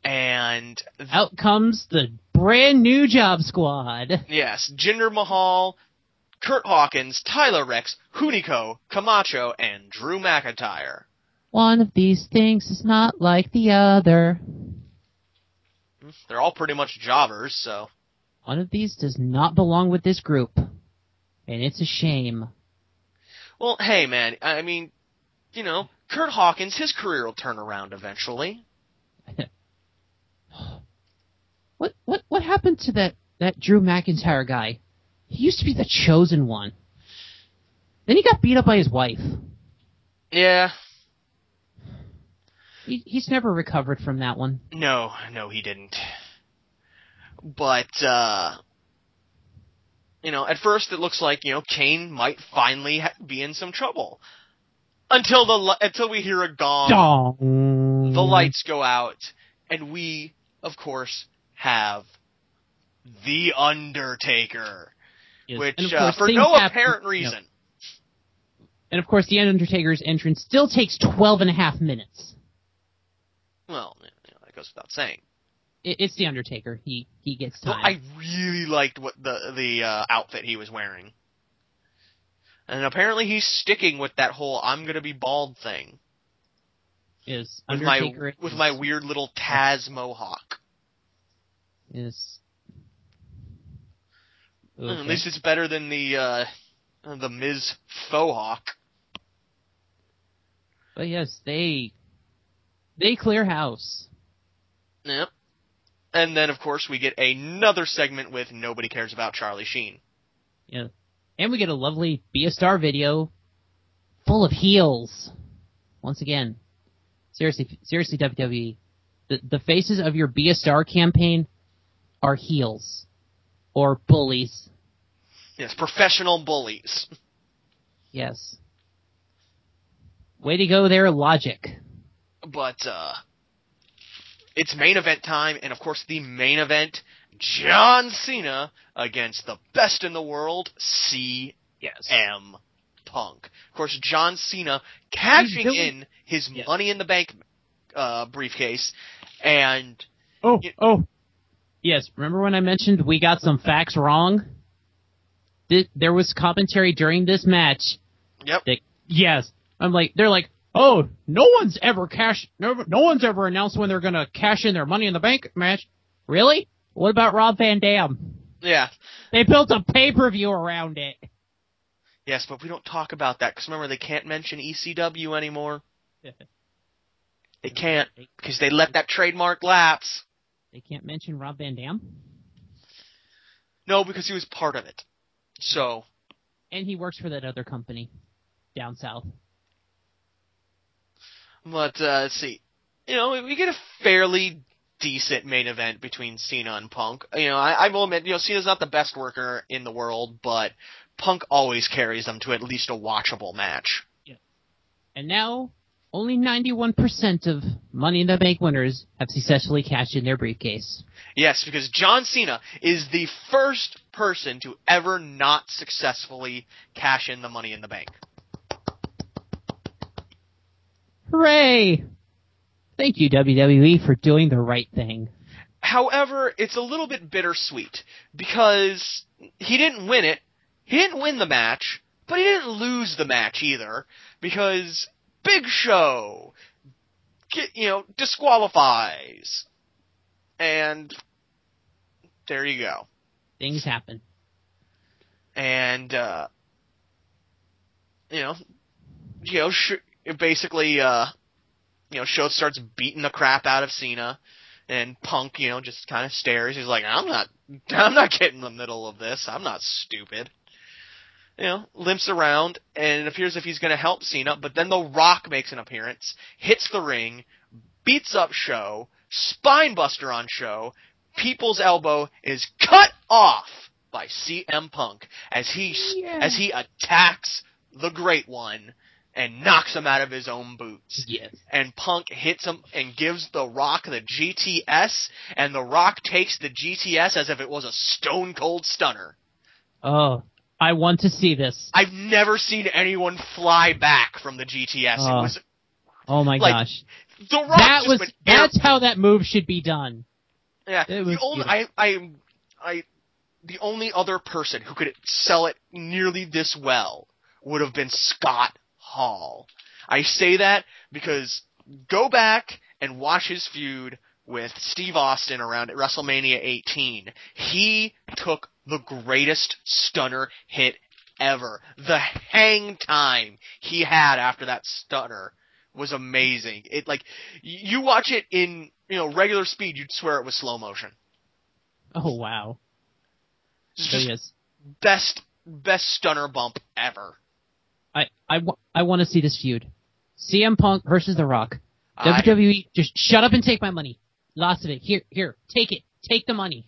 Speaker 5: And
Speaker 6: Out comes the brand new Job Squad.
Speaker 5: yes, Jinder Mahal, Curt Hawkins, Tyler Reks, Hunico, Camacho, and Drew McIntyre.
Speaker 6: One of these things is not like the other.
Speaker 5: They're all pretty much jobbers, so
Speaker 6: One of these does not belong with this group. And it's a shame.
Speaker 5: well, hey man, I mean, you know, Curt Hawkins, his career will turn around eventually.
Speaker 6: What what what happened to that that Drew McIntyre guy? He used to be the chosen one. Then he got beat up by his wife.
Speaker 5: Yeah,
Speaker 6: He, he's never recovered from that one.
Speaker 5: No, no, he didn't. But, uh, you know, at first it looks like, you know, Kane might finally ha- be in some trouble. Until the, until we hear a gong,
Speaker 6: Dong.
Speaker 5: the lights go out, and we, of course, have The Undertaker.
Speaker 6: Yes.
Speaker 5: Which, uh, for no
Speaker 6: happen-
Speaker 5: apparent reason.
Speaker 6: and of course, the Undertaker's entrance still takes 12 and a half minutes.
Speaker 5: Well, you know, that goes without saying.
Speaker 6: It, it's the Undertaker. He he gets
Speaker 5: Well. I really liked what the the uh, outfit he was wearing, and apparently he's sticking with that whole "I'm gonna be bald" thing
Speaker 6: is
Speaker 5: with my
Speaker 6: Undertaker
Speaker 5: with my weird little Taz mohawk.
Speaker 6: Is.
Speaker 5: At least it's better than the uh, the Miz faux hawk.
Speaker 6: But yes, they they clear house.
Speaker 5: Yep. And then of course we get another segment with nobody cares about Charlie Sheen.
Speaker 6: Yeah. And we get a lovely Be a Star video full of heels. Once again. Seriously, seriously, WWE. The, the faces of your Be a Star campaign are heels. Or bullies.
Speaker 5: Yes, professional bullies.
Speaker 6: Yes. Way to go there, Logic.
Speaker 5: But uh it's main event time, and of course the main event, John Cena against the best in the world, CM
Speaker 6: Yes.
Speaker 5: Punk. Of course, John Cena cashing
Speaker 6: really-
Speaker 5: in his
Speaker 6: Yes.
Speaker 5: Money in the Bank uh, briefcase, and
Speaker 6: Oh,
Speaker 5: Yeah.
Speaker 6: oh. Yes, remember when I mentioned we got some facts wrong? Th- There was commentary during this match.
Speaker 5: yep,
Speaker 6: That, yes. I'm like, they're like, oh, no one's ever cash, no, no one's ever announced when they're gonna cash in their Money in the Bank match. Really? What about Rob Van Dam?
Speaker 5: yeah,
Speaker 6: They built a pay-per-view around it.
Speaker 5: yes, but we don't talk about that because remember they can't mention ECW anymore. They can't because they let that trademark lapse.
Speaker 6: They can't mention Rob Van Dam.
Speaker 5: No, because he was part of it. So
Speaker 6: And he works for that other company down south.
Speaker 5: But uh, let's see. You know, we get a fairly decent main event between Cena and Punk. You know, I, I will admit, you know, Cena's not the best worker in the world, but Punk always carries them to at least a watchable match. Yeah.
Speaker 6: And now, only 91% of Money in the Bank winners have successfully cashed in their briefcase.
Speaker 5: Yes, because John Cena is the first person to ever not successfully cash in the Money in the Bank.
Speaker 6: Hooray! Thank you, WWE, for doing the right thing.
Speaker 5: However, it's a little bit bittersweet because he didn't win it. He didn't win the match, but he didn't lose the match either because Big Show, get, you know, disqualifies. And there you go.
Speaker 6: Things happen.
Speaker 5: And, uh, you know, you know, sh- basically, uh, you know, Show starts beating the crap out of Cena. And Punk, you know, just kind of stares. He's like, I'm not, I'm not getting in the middle of this. I'm not stupid. You know, limps around and it appears if he's going to help Cena, but then The Rock makes an appearance, hits the ring, beats up Show, spinebuster on Show, People's elbow is cut off by CM Punk as he
Speaker 6: Yeah.
Speaker 5: as he attacks the Great One and knocks him out of his own boots
Speaker 6: Yes.
Speaker 5: and Punk hits him and gives The Rock the GTS, and The Rock takes the GTS as if it was a stone cold stunner.
Speaker 6: Oh, I want to see this.
Speaker 5: I've never seen anyone fly back from the GTS.
Speaker 6: Oh.
Speaker 5: it was
Speaker 6: Oh my
Speaker 5: like,
Speaker 6: gosh.
Speaker 5: The Rock
Speaker 6: That was,
Speaker 5: air-
Speaker 6: that's how that move should be done.
Speaker 5: yeah.
Speaker 6: it was
Speaker 5: the only, I, I, I, the only other person who could sell it nearly this well would have been Scott Hall. I say that because go back and watch his feud with Steve Austin around at WrestleMania 18. He took the greatest stunner hit ever. The hang time he had after that stunner was amazing. It like you watch it in you know regular speed, you'd swear it was slow motion.
Speaker 6: Oh wow. So yes,
Speaker 5: best best stunner bump ever.
Speaker 6: I I, I want to see this feud. CM Punk versus The Rock.
Speaker 5: I-
Speaker 6: WWE, just shut up and take my money. Lots of it. Here, here, take it. Take the money.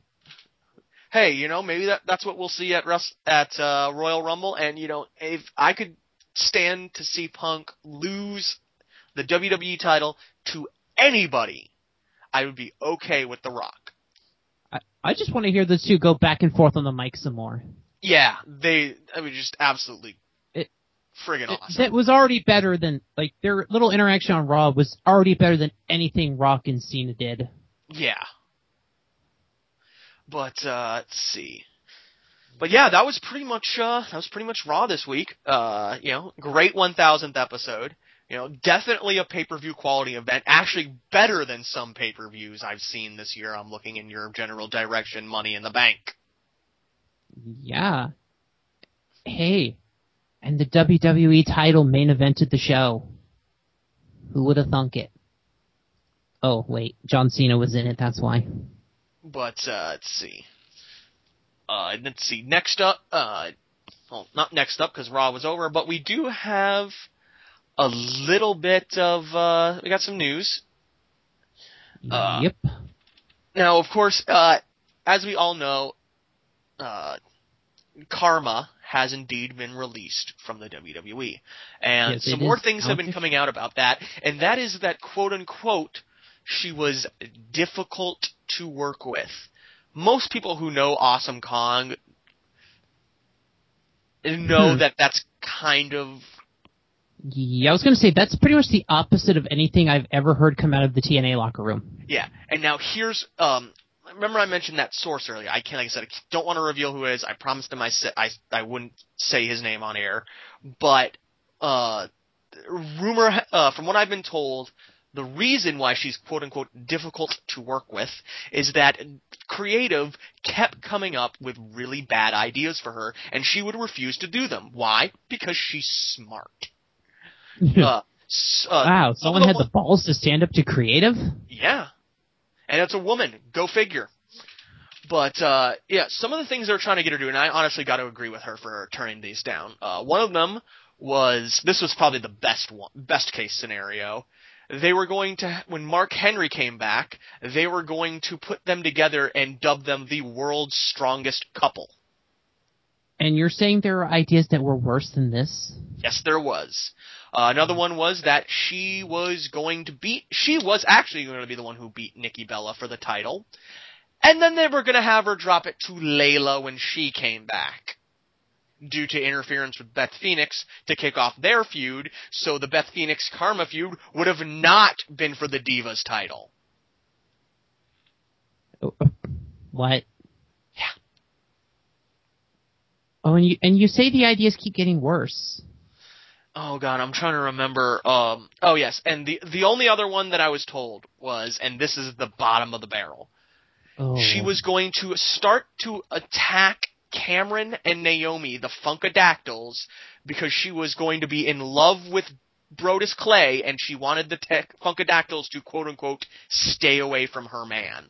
Speaker 5: hey, you know, maybe that that's what we'll see at Rus- at uh, Royal Rumble. And you know, if I could stand to see Punk lose the WWE title to anybody, I would be okay with The Rock.
Speaker 6: I, I just want to hear those two go back and forth on the mic some more.
Speaker 5: Yeah, they, I mean, just absolutely friggin' awesome.
Speaker 6: That was already better than like their little interaction on Raw was already better than anything Rock and Cena did.
Speaker 5: Yeah. But uh let's see. But yeah, that was pretty much uh that was pretty much Raw this week. Uh, you know, great 1000th episode. You know, definitely a pay-per-view quality event. Actually better than some pay-per-views I've seen this year. I'm looking in your general direction, Money in the Bank.
Speaker 6: Yeah. Hey, and the WWE title main evented the show. Who would have thunk it? Oh wait, John Cena was in it. That's why.
Speaker 5: But uh let's see. Uh let's see. Next up uh well, not next up because Raw was over, but we do have a little bit of uh we got some news. Uh,
Speaker 6: yep.
Speaker 5: Now, of course, uh, as we all know, uh, Karma has indeed been released from the WWE, and
Speaker 6: Yes,
Speaker 5: some more
Speaker 6: is
Speaker 5: things have been coming out about that, and that is that quote unquote she was difficult to work with. Most people who know Awesome Kong know
Speaker 6: Hmm.
Speaker 5: that that's kind of
Speaker 6: Yeah, I was going to say that's pretty much the opposite of anything I've ever heard come out of the TNA locker room.
Speaker 5: Yeah, and now here's um. Remember I mentioned that source earlier. I can't, like I said, I don't want to reveal who it is. I promised him I said I I wouldn't say his name on air, but uh, rumor uh, from what I've been told, the reason why she's quote unquote difficult to work with is that creative kept coming up with really bad ideas for her, and she would refuse to do them. Why? Because she's smart. Uh, uh,
Speaker 6: wow, someone had
Speaker 5: the
Speaker 6: balls to stand up to creative?
Speaker 5: yeah. And it's a woman. Go figure. But uh yeah, some of the things they're trying to get her to do, and I honestly got to agree with her for turning these down. Uh one of them was this was probably the best one best case scenario. They were going to when Mark Henry came back, they were going to put them together and dub them the world's strongest couple.
Speaker 6: And you're saying there are ideas that were worse than this?
Speaker 5: Yes, there was. Uh, another one was that she was going to beat. She was actually going to be the one who beat Nikki Bella for the title, and then they were going to have her drop it to Layla when she came back, due to interference with Beth Phoenix to kick off their feud. So the Beth Phoenix Karma feud would have not been for the Divas title.
Speaker 6: What?
Speaker 5: Yeah.
Speaker 6: Oh, and you and you say the ideas keep getting worse.
Speaker 5: Oh god, I'm trying to remember. Um, oh yes, and the the only other one that I was told was, and this is the bottom of the barrel.
Speaker 6: Oh.
Speaker 5: She was going to start to attack Cameron and Naomi, the Funkadactyls, because she was going to be in love with Brodus Clay, and she wanted the te- Funkadactyls to quote unquote stay away from her man.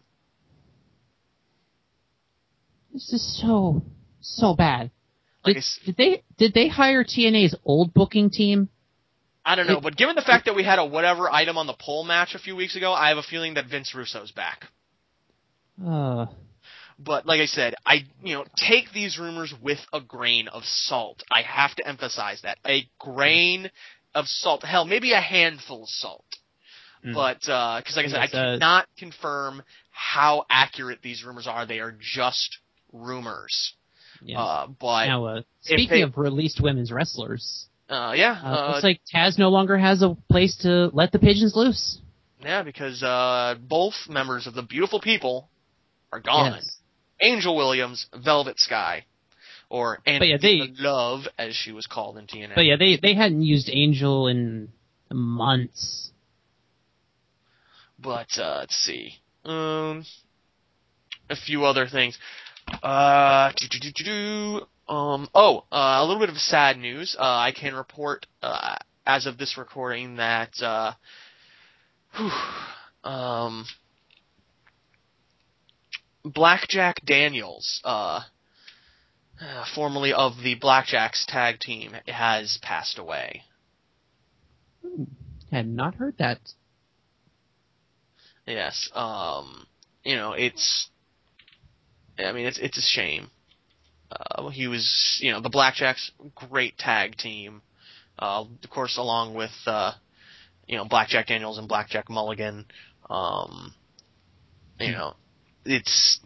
Speaker 6: This is so so bad. Did, did they did they hire TNA's old booking team?
Speaker 5: I don't know, but given the fact that we had a whatever item on the poll match a few weeks ago, I have a feeling that Vince Russo's back.
Speaker 6: Uh,
Speaker 5: But like I said, I you know take these rumors with a grain of salt. I have to emphasize that a grain of salt. Hell, maybe a handful of salt.
Speaker 6: Mm.
Speaker 5: But because like I said, I
Speaker 6: uh,
Speaker 5: cannot confirm how accurate these rumors are. They are just rumors.
Speaker 6: Yeah.
Speaker 5: Uh, but
Speaker 6: now, uh, speaking
Speaker 5: they-
Speaker 6: of released women's wrestlers,
Speaker 5: uh, yeah,
Speaker 6: uh,
Speaker 5: uh,
Speaker 6: looks like Taz no longer has a place to let the pigeons loose.
Speaker 5: yeah, because uh, both members of the Beautiful People are gone.
Speaker 6: Yes.
Speaker 5: Angel Williams, Velvet Sky, or
Speaker 6: But yeah, they-
Speaker 5: Love as she was called in TNA.
Speaker 6: But yeah, they they hadn't used Angel in months.
Speaker 5: But uh, let's see. Um, a few other things. Uh, um, oh, uh, a little bit of sad news. Uh, I can report uh, as of this recording that uh, whew, um, Blackjack Daniels, uh, uh, formerly of the Blackjacks tag team, has passed away.
Speaker 6: Had not heard that.
Speaker 5: Yes. Um, you know, it's. I mean, it's it's a shame. Uh, he was, you know, the Blackjacks, great tag team. Uh, of course, along with, uh, you know, Blackjack Daniels and Blackjack Mulligan. Um, you know, it's,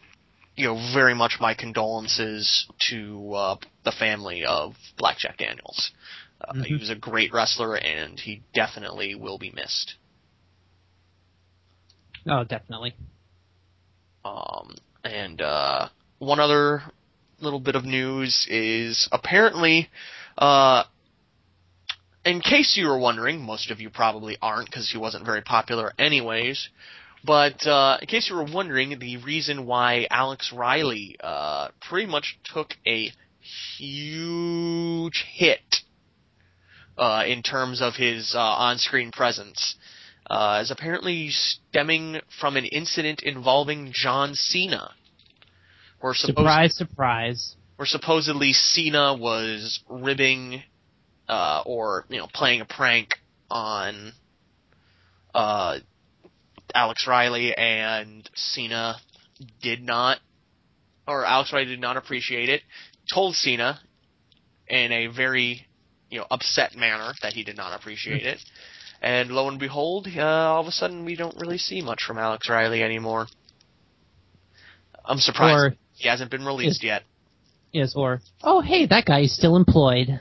Speaker 5: you know, very much my condolences to uh, the family of Blackjack Daniels. Uh, He
Speaker 6: Mhm.
Speaker 5: was a great wrestler, and he definitely will be missed.
Speaker 6: Oh, definitely.
Speaker 5: Um, and uh, one other little bit of news is apparently, uh, in case you were wondering, most of you probably aren't because he wasn't very popular anyways. But uh, in case you were wondering, the reason why Alex Riley uh, pretty much took a huge hit uh, in terms of his uh, on-screen presence uh, is apparently stemming from an incident involving John Cena. Where,
Speaker 6: Surprise, surprise.
Speaker 5: where supposedly Cena was ribbing uh, or you know playing a prank on uh, Alex Riley, and Cena did not, or Alex Riley did not appreciate it. Told Cena in a very you know upset manner that he did not appreciate it, And lo and behold, uh, all of a sudden we don't really see much from Alex Riley anymore. I'm surprised
Speaker 6: Or
Speaker 5: he hasn't been released yet.
Speaker 6: yes, or oh hey, that guy is still employed.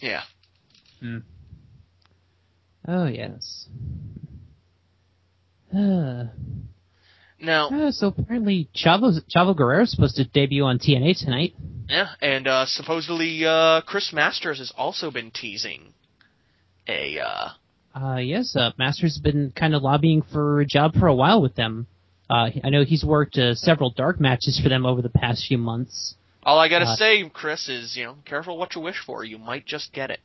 Speaker 5: Yeah.
Speaker 6: Oh yes. Uh,
Speaker 5: Now,
Speaker 6: uh, so apparently Chavo Chavo Guerrero is supposed to debut on TNA tonight.
Speaker 5: yeah, and uh, supposedly uh, Chris Masters has also been teasing a. Uh,
Speaker 6: Uh, yes, uh, Masters has been kind of lobbying for a job for a while with them. Uh, I know he's worked uh, several dark matches for them over the past few months.
Speaker 5: all I gotta
Speaker 6: Uh,
Speaker 5: say, Chris, is you know, careful what you wish for. You might just get it.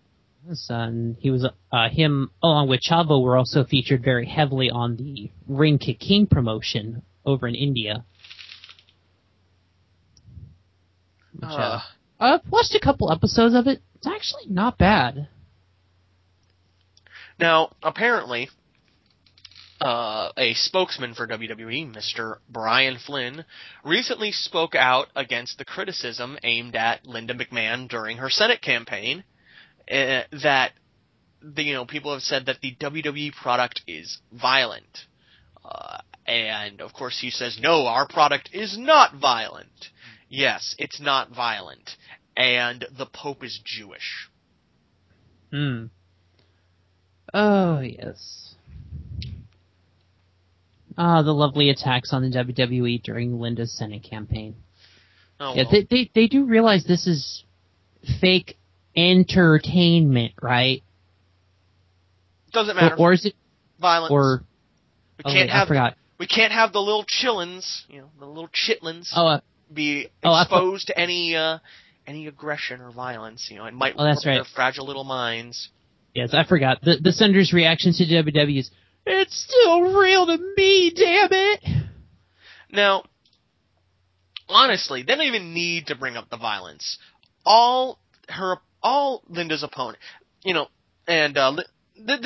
Speaker 6: And he was uh, him along with Chavo were also featured very heavily on the Ring Ka King promotion over in India. Which, uh,
Speaker 5: Uh,
Speaker 6: I've watched a couple episodes of it. It's actually not bad.
Speaker 5: Now, apparently, uh, a spokesman for WWE, Mr. Brian Flinn, recently spoke out against the criticism aimed at Linda McMahon during her Senate campaign uh, that the, you know people have said that the WWE product is violent, uh, and of course he says no, our product is not violent. Yes, it's not violent, and the Pope is Jewish.
Speaker 6: Hmm. Oh yes. Ah, the lovely attacks on the WWE during Linda's Senate campaign.
Speaker 5: Oh,
Speaker 6: Yeah,
Speaker 5: well.
Speaker 6: they, they they do realize this is fake entertainment, right?
Speaker 5: doesn't matter.
Speaker 6: or is it?
Speaker 5: violence.
Speaker 6: Or
Speaker 5: we
Speaker 6: oh,
Speaker 5: can't
Speaker 6: wait, I
Speaker 5: have
Speaker 6: forgot.
Speaker 5: we can't have the little chillins, you know, the little chitlins
Speaker 6: Oh, uh,
Speaker 5: be
Speaker 6: oh,
Speaker 5: exposed to any uh any aggression or violence. You know, it might
Speaker 6: Oh, that's right.
Speaker 5: their fragile little minds.
Speaker 6: yes, I forgot. The the senator's reaction to WWE is, "It's still real to me, damn it."
Speaker 5: Now, honestly, they don't even need to bring up the violence. All her, all Linda's opponent, you know, and uh,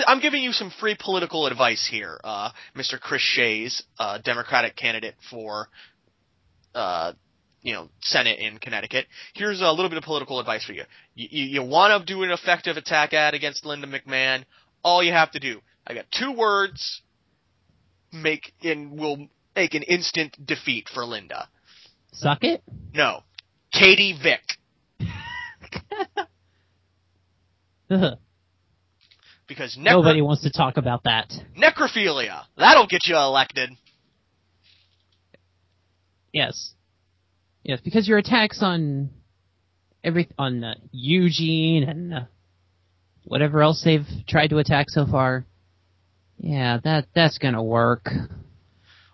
Speaker 5: I'm giving you some free political advice here, uh, Mr. Chris Shays, uh, Democratic candidate for, uh, you know, Senate in Connecticut. Here's a little bit of political advice for you. You, you, you want to do an effective attack ad against Linda McMahon? All you have to do, I got two words, make and will make an instant defeat for Linda.
Speaker 6: Suck it.
Speaker 5: No, Katie Vick. Because necro-
Speaker 6: Nobody wants to talk about that.
Speaker 5: necrophilia. That'll get you elected.
Speaker 6: Yes. Yes, because your attacks on every on uh, Eugene and uh, whatever else they've tried to attack so far. Yeah, that that's gonna work.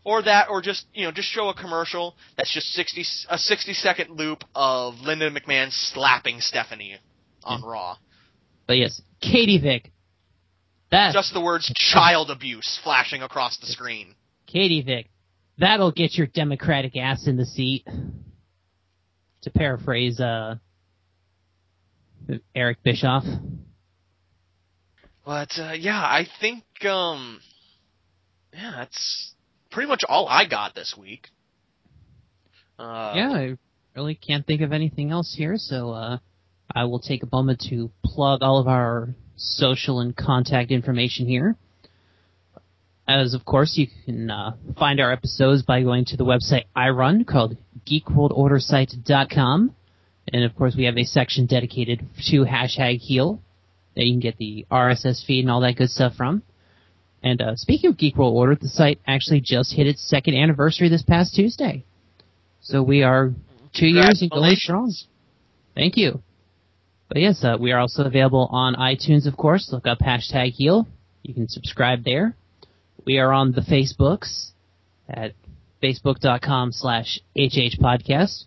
Speaker 5: Or that, or just you know, just show a commercial that's just sixty a sixty second loop of Linda McMahon slapping Stephanie on Raw.
Speaker 6: But yes, Katie Vick. That
Speaker 5: Just the words "child abuse" flashing across the screen.
Speaker 6: Katie Vick. That'll get your Democratic ass in the seat. To paraphrase uh Eric Bischoff.
Speaker 5: But uh, yeah, I think um, yeah, that's pretty much all I got this week. Uh,
Speaker 6: yeah, I really can't think of anything else here, so uh, I will take a moment to plug all of our social and contact information here. As of course, you can uh, find our episodes by going to the website I run called geekworldordersite.com. And of course, we have a section dedicated to hashtag heal that you can get the RSS feed and all that good stuff from. And uh, speaking of Geek World Order, the site actually just hit its second anniversary this past Tuesday. So we are two years and going strong. Thank you. But yes, uh, we are also available on iTunes, of course. Look up hashtag heal. You can subscribe there. We are on the Facebooks at facebook.com slash hhpodcast.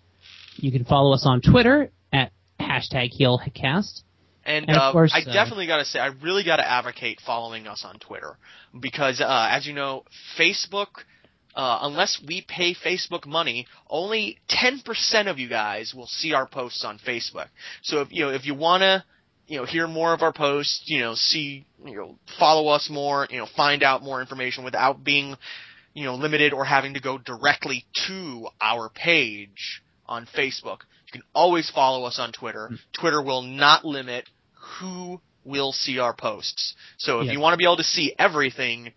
Speaker 6: You can follow us on Twitter at hashtag HealCast.
Speaker 5: And,
Speaker 6: And of
Speaker 5: uh,
Speaker 6: course,
Speaker 5: I
Speaker 6: uh,
Speaker 5: definitely got to say, I really got to advocate following us on Twitter because, uh, as you know, Facebook, uh, unless we pay Facebook money, only 10% of you guys will see our posts on Facebook. So if you know if you want to, you know, hear more of our posts, you know, see, you know, follow us more, you know, find out more information without being, you know, limited or having to go directly to our page on Facebook. You can always follow us on Twitter. Twitter will not limit who will see our posts. So if
Speaker 6: Yes.
Speaker 5: you want to be able to see everything,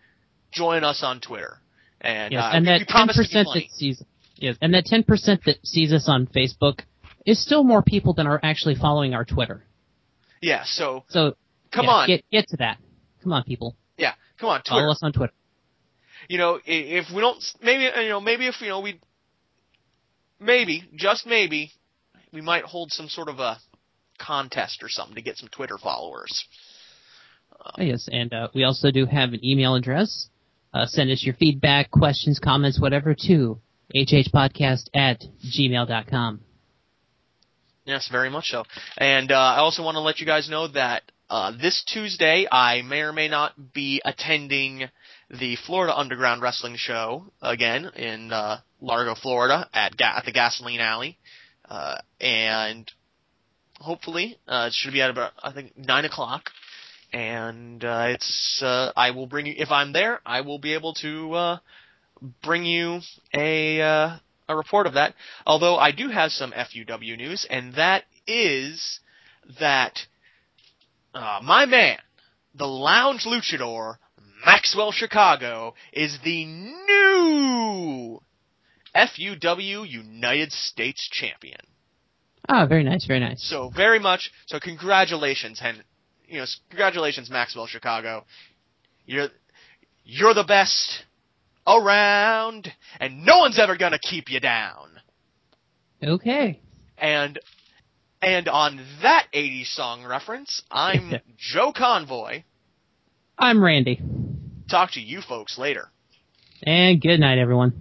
Speaker 5: join us on Twitter. And,
Speaker 6: Yes,
Speaker 5: uh,
Speaker 6: and that ten
Speaker 5: promise to be
Speaker 6: percent that sees yes, and that ten percent that sees us on Facebook is still more people than are actually following our Twitter.
Speaker 5: Yeah, so
Speaker 6: So
Speaker 5: come
Speaker 6: yeah,
Speaker 5: on.
Speaker 6: get get to that. Come on, people,
Speaker 5: yeah, come on,
Speaker 6: follow us on Twitter.
Speaker 5: you know, if we don't, maybe, you know, maybe if, you know, we, maybe, just maybe, we might hold some sort of a contest or something to get some Twitter followers.
Speaker 6: Yes, and uh, we also do have an email address. Uh, send us your feedback, questions, comments, whatever to hhpodcast at gmail.com.
Speaker 5: Yes, very much so. And uh, I also want to let you guys know that uh, this Tuesday I may or may not be attending the Florida Underground Wrestling Show again in uh, Largo, Florida, at ga- at the Gasoline Alley, uh, and hopefully uh, it should be at about I think nine o'clock. And uh, it's uh, I will bring you if I'm there I will be able to uh, bring you a uh, a report of that. Although I do have some FUW news, and that is that uh, my man, the Lounge Luchador, Maxwell Chicago, is the new FUW United States Champion.
Speaker 6: Ah, very nice, very nice.
Speaker 5: So very much. So congratulations, Hen. You know, congratulations, Maxwell Chicago. You're you're the best around, and no one's ever gonna keep you down.
Speaker 6: Okay.
Speaker 5: And and on that 80s song reference, I'm Joe Convoy.
Speaker 6: I'm Randy.
Speaker 5: Talk to you folks later.
Speaker 6: And good night, everyone.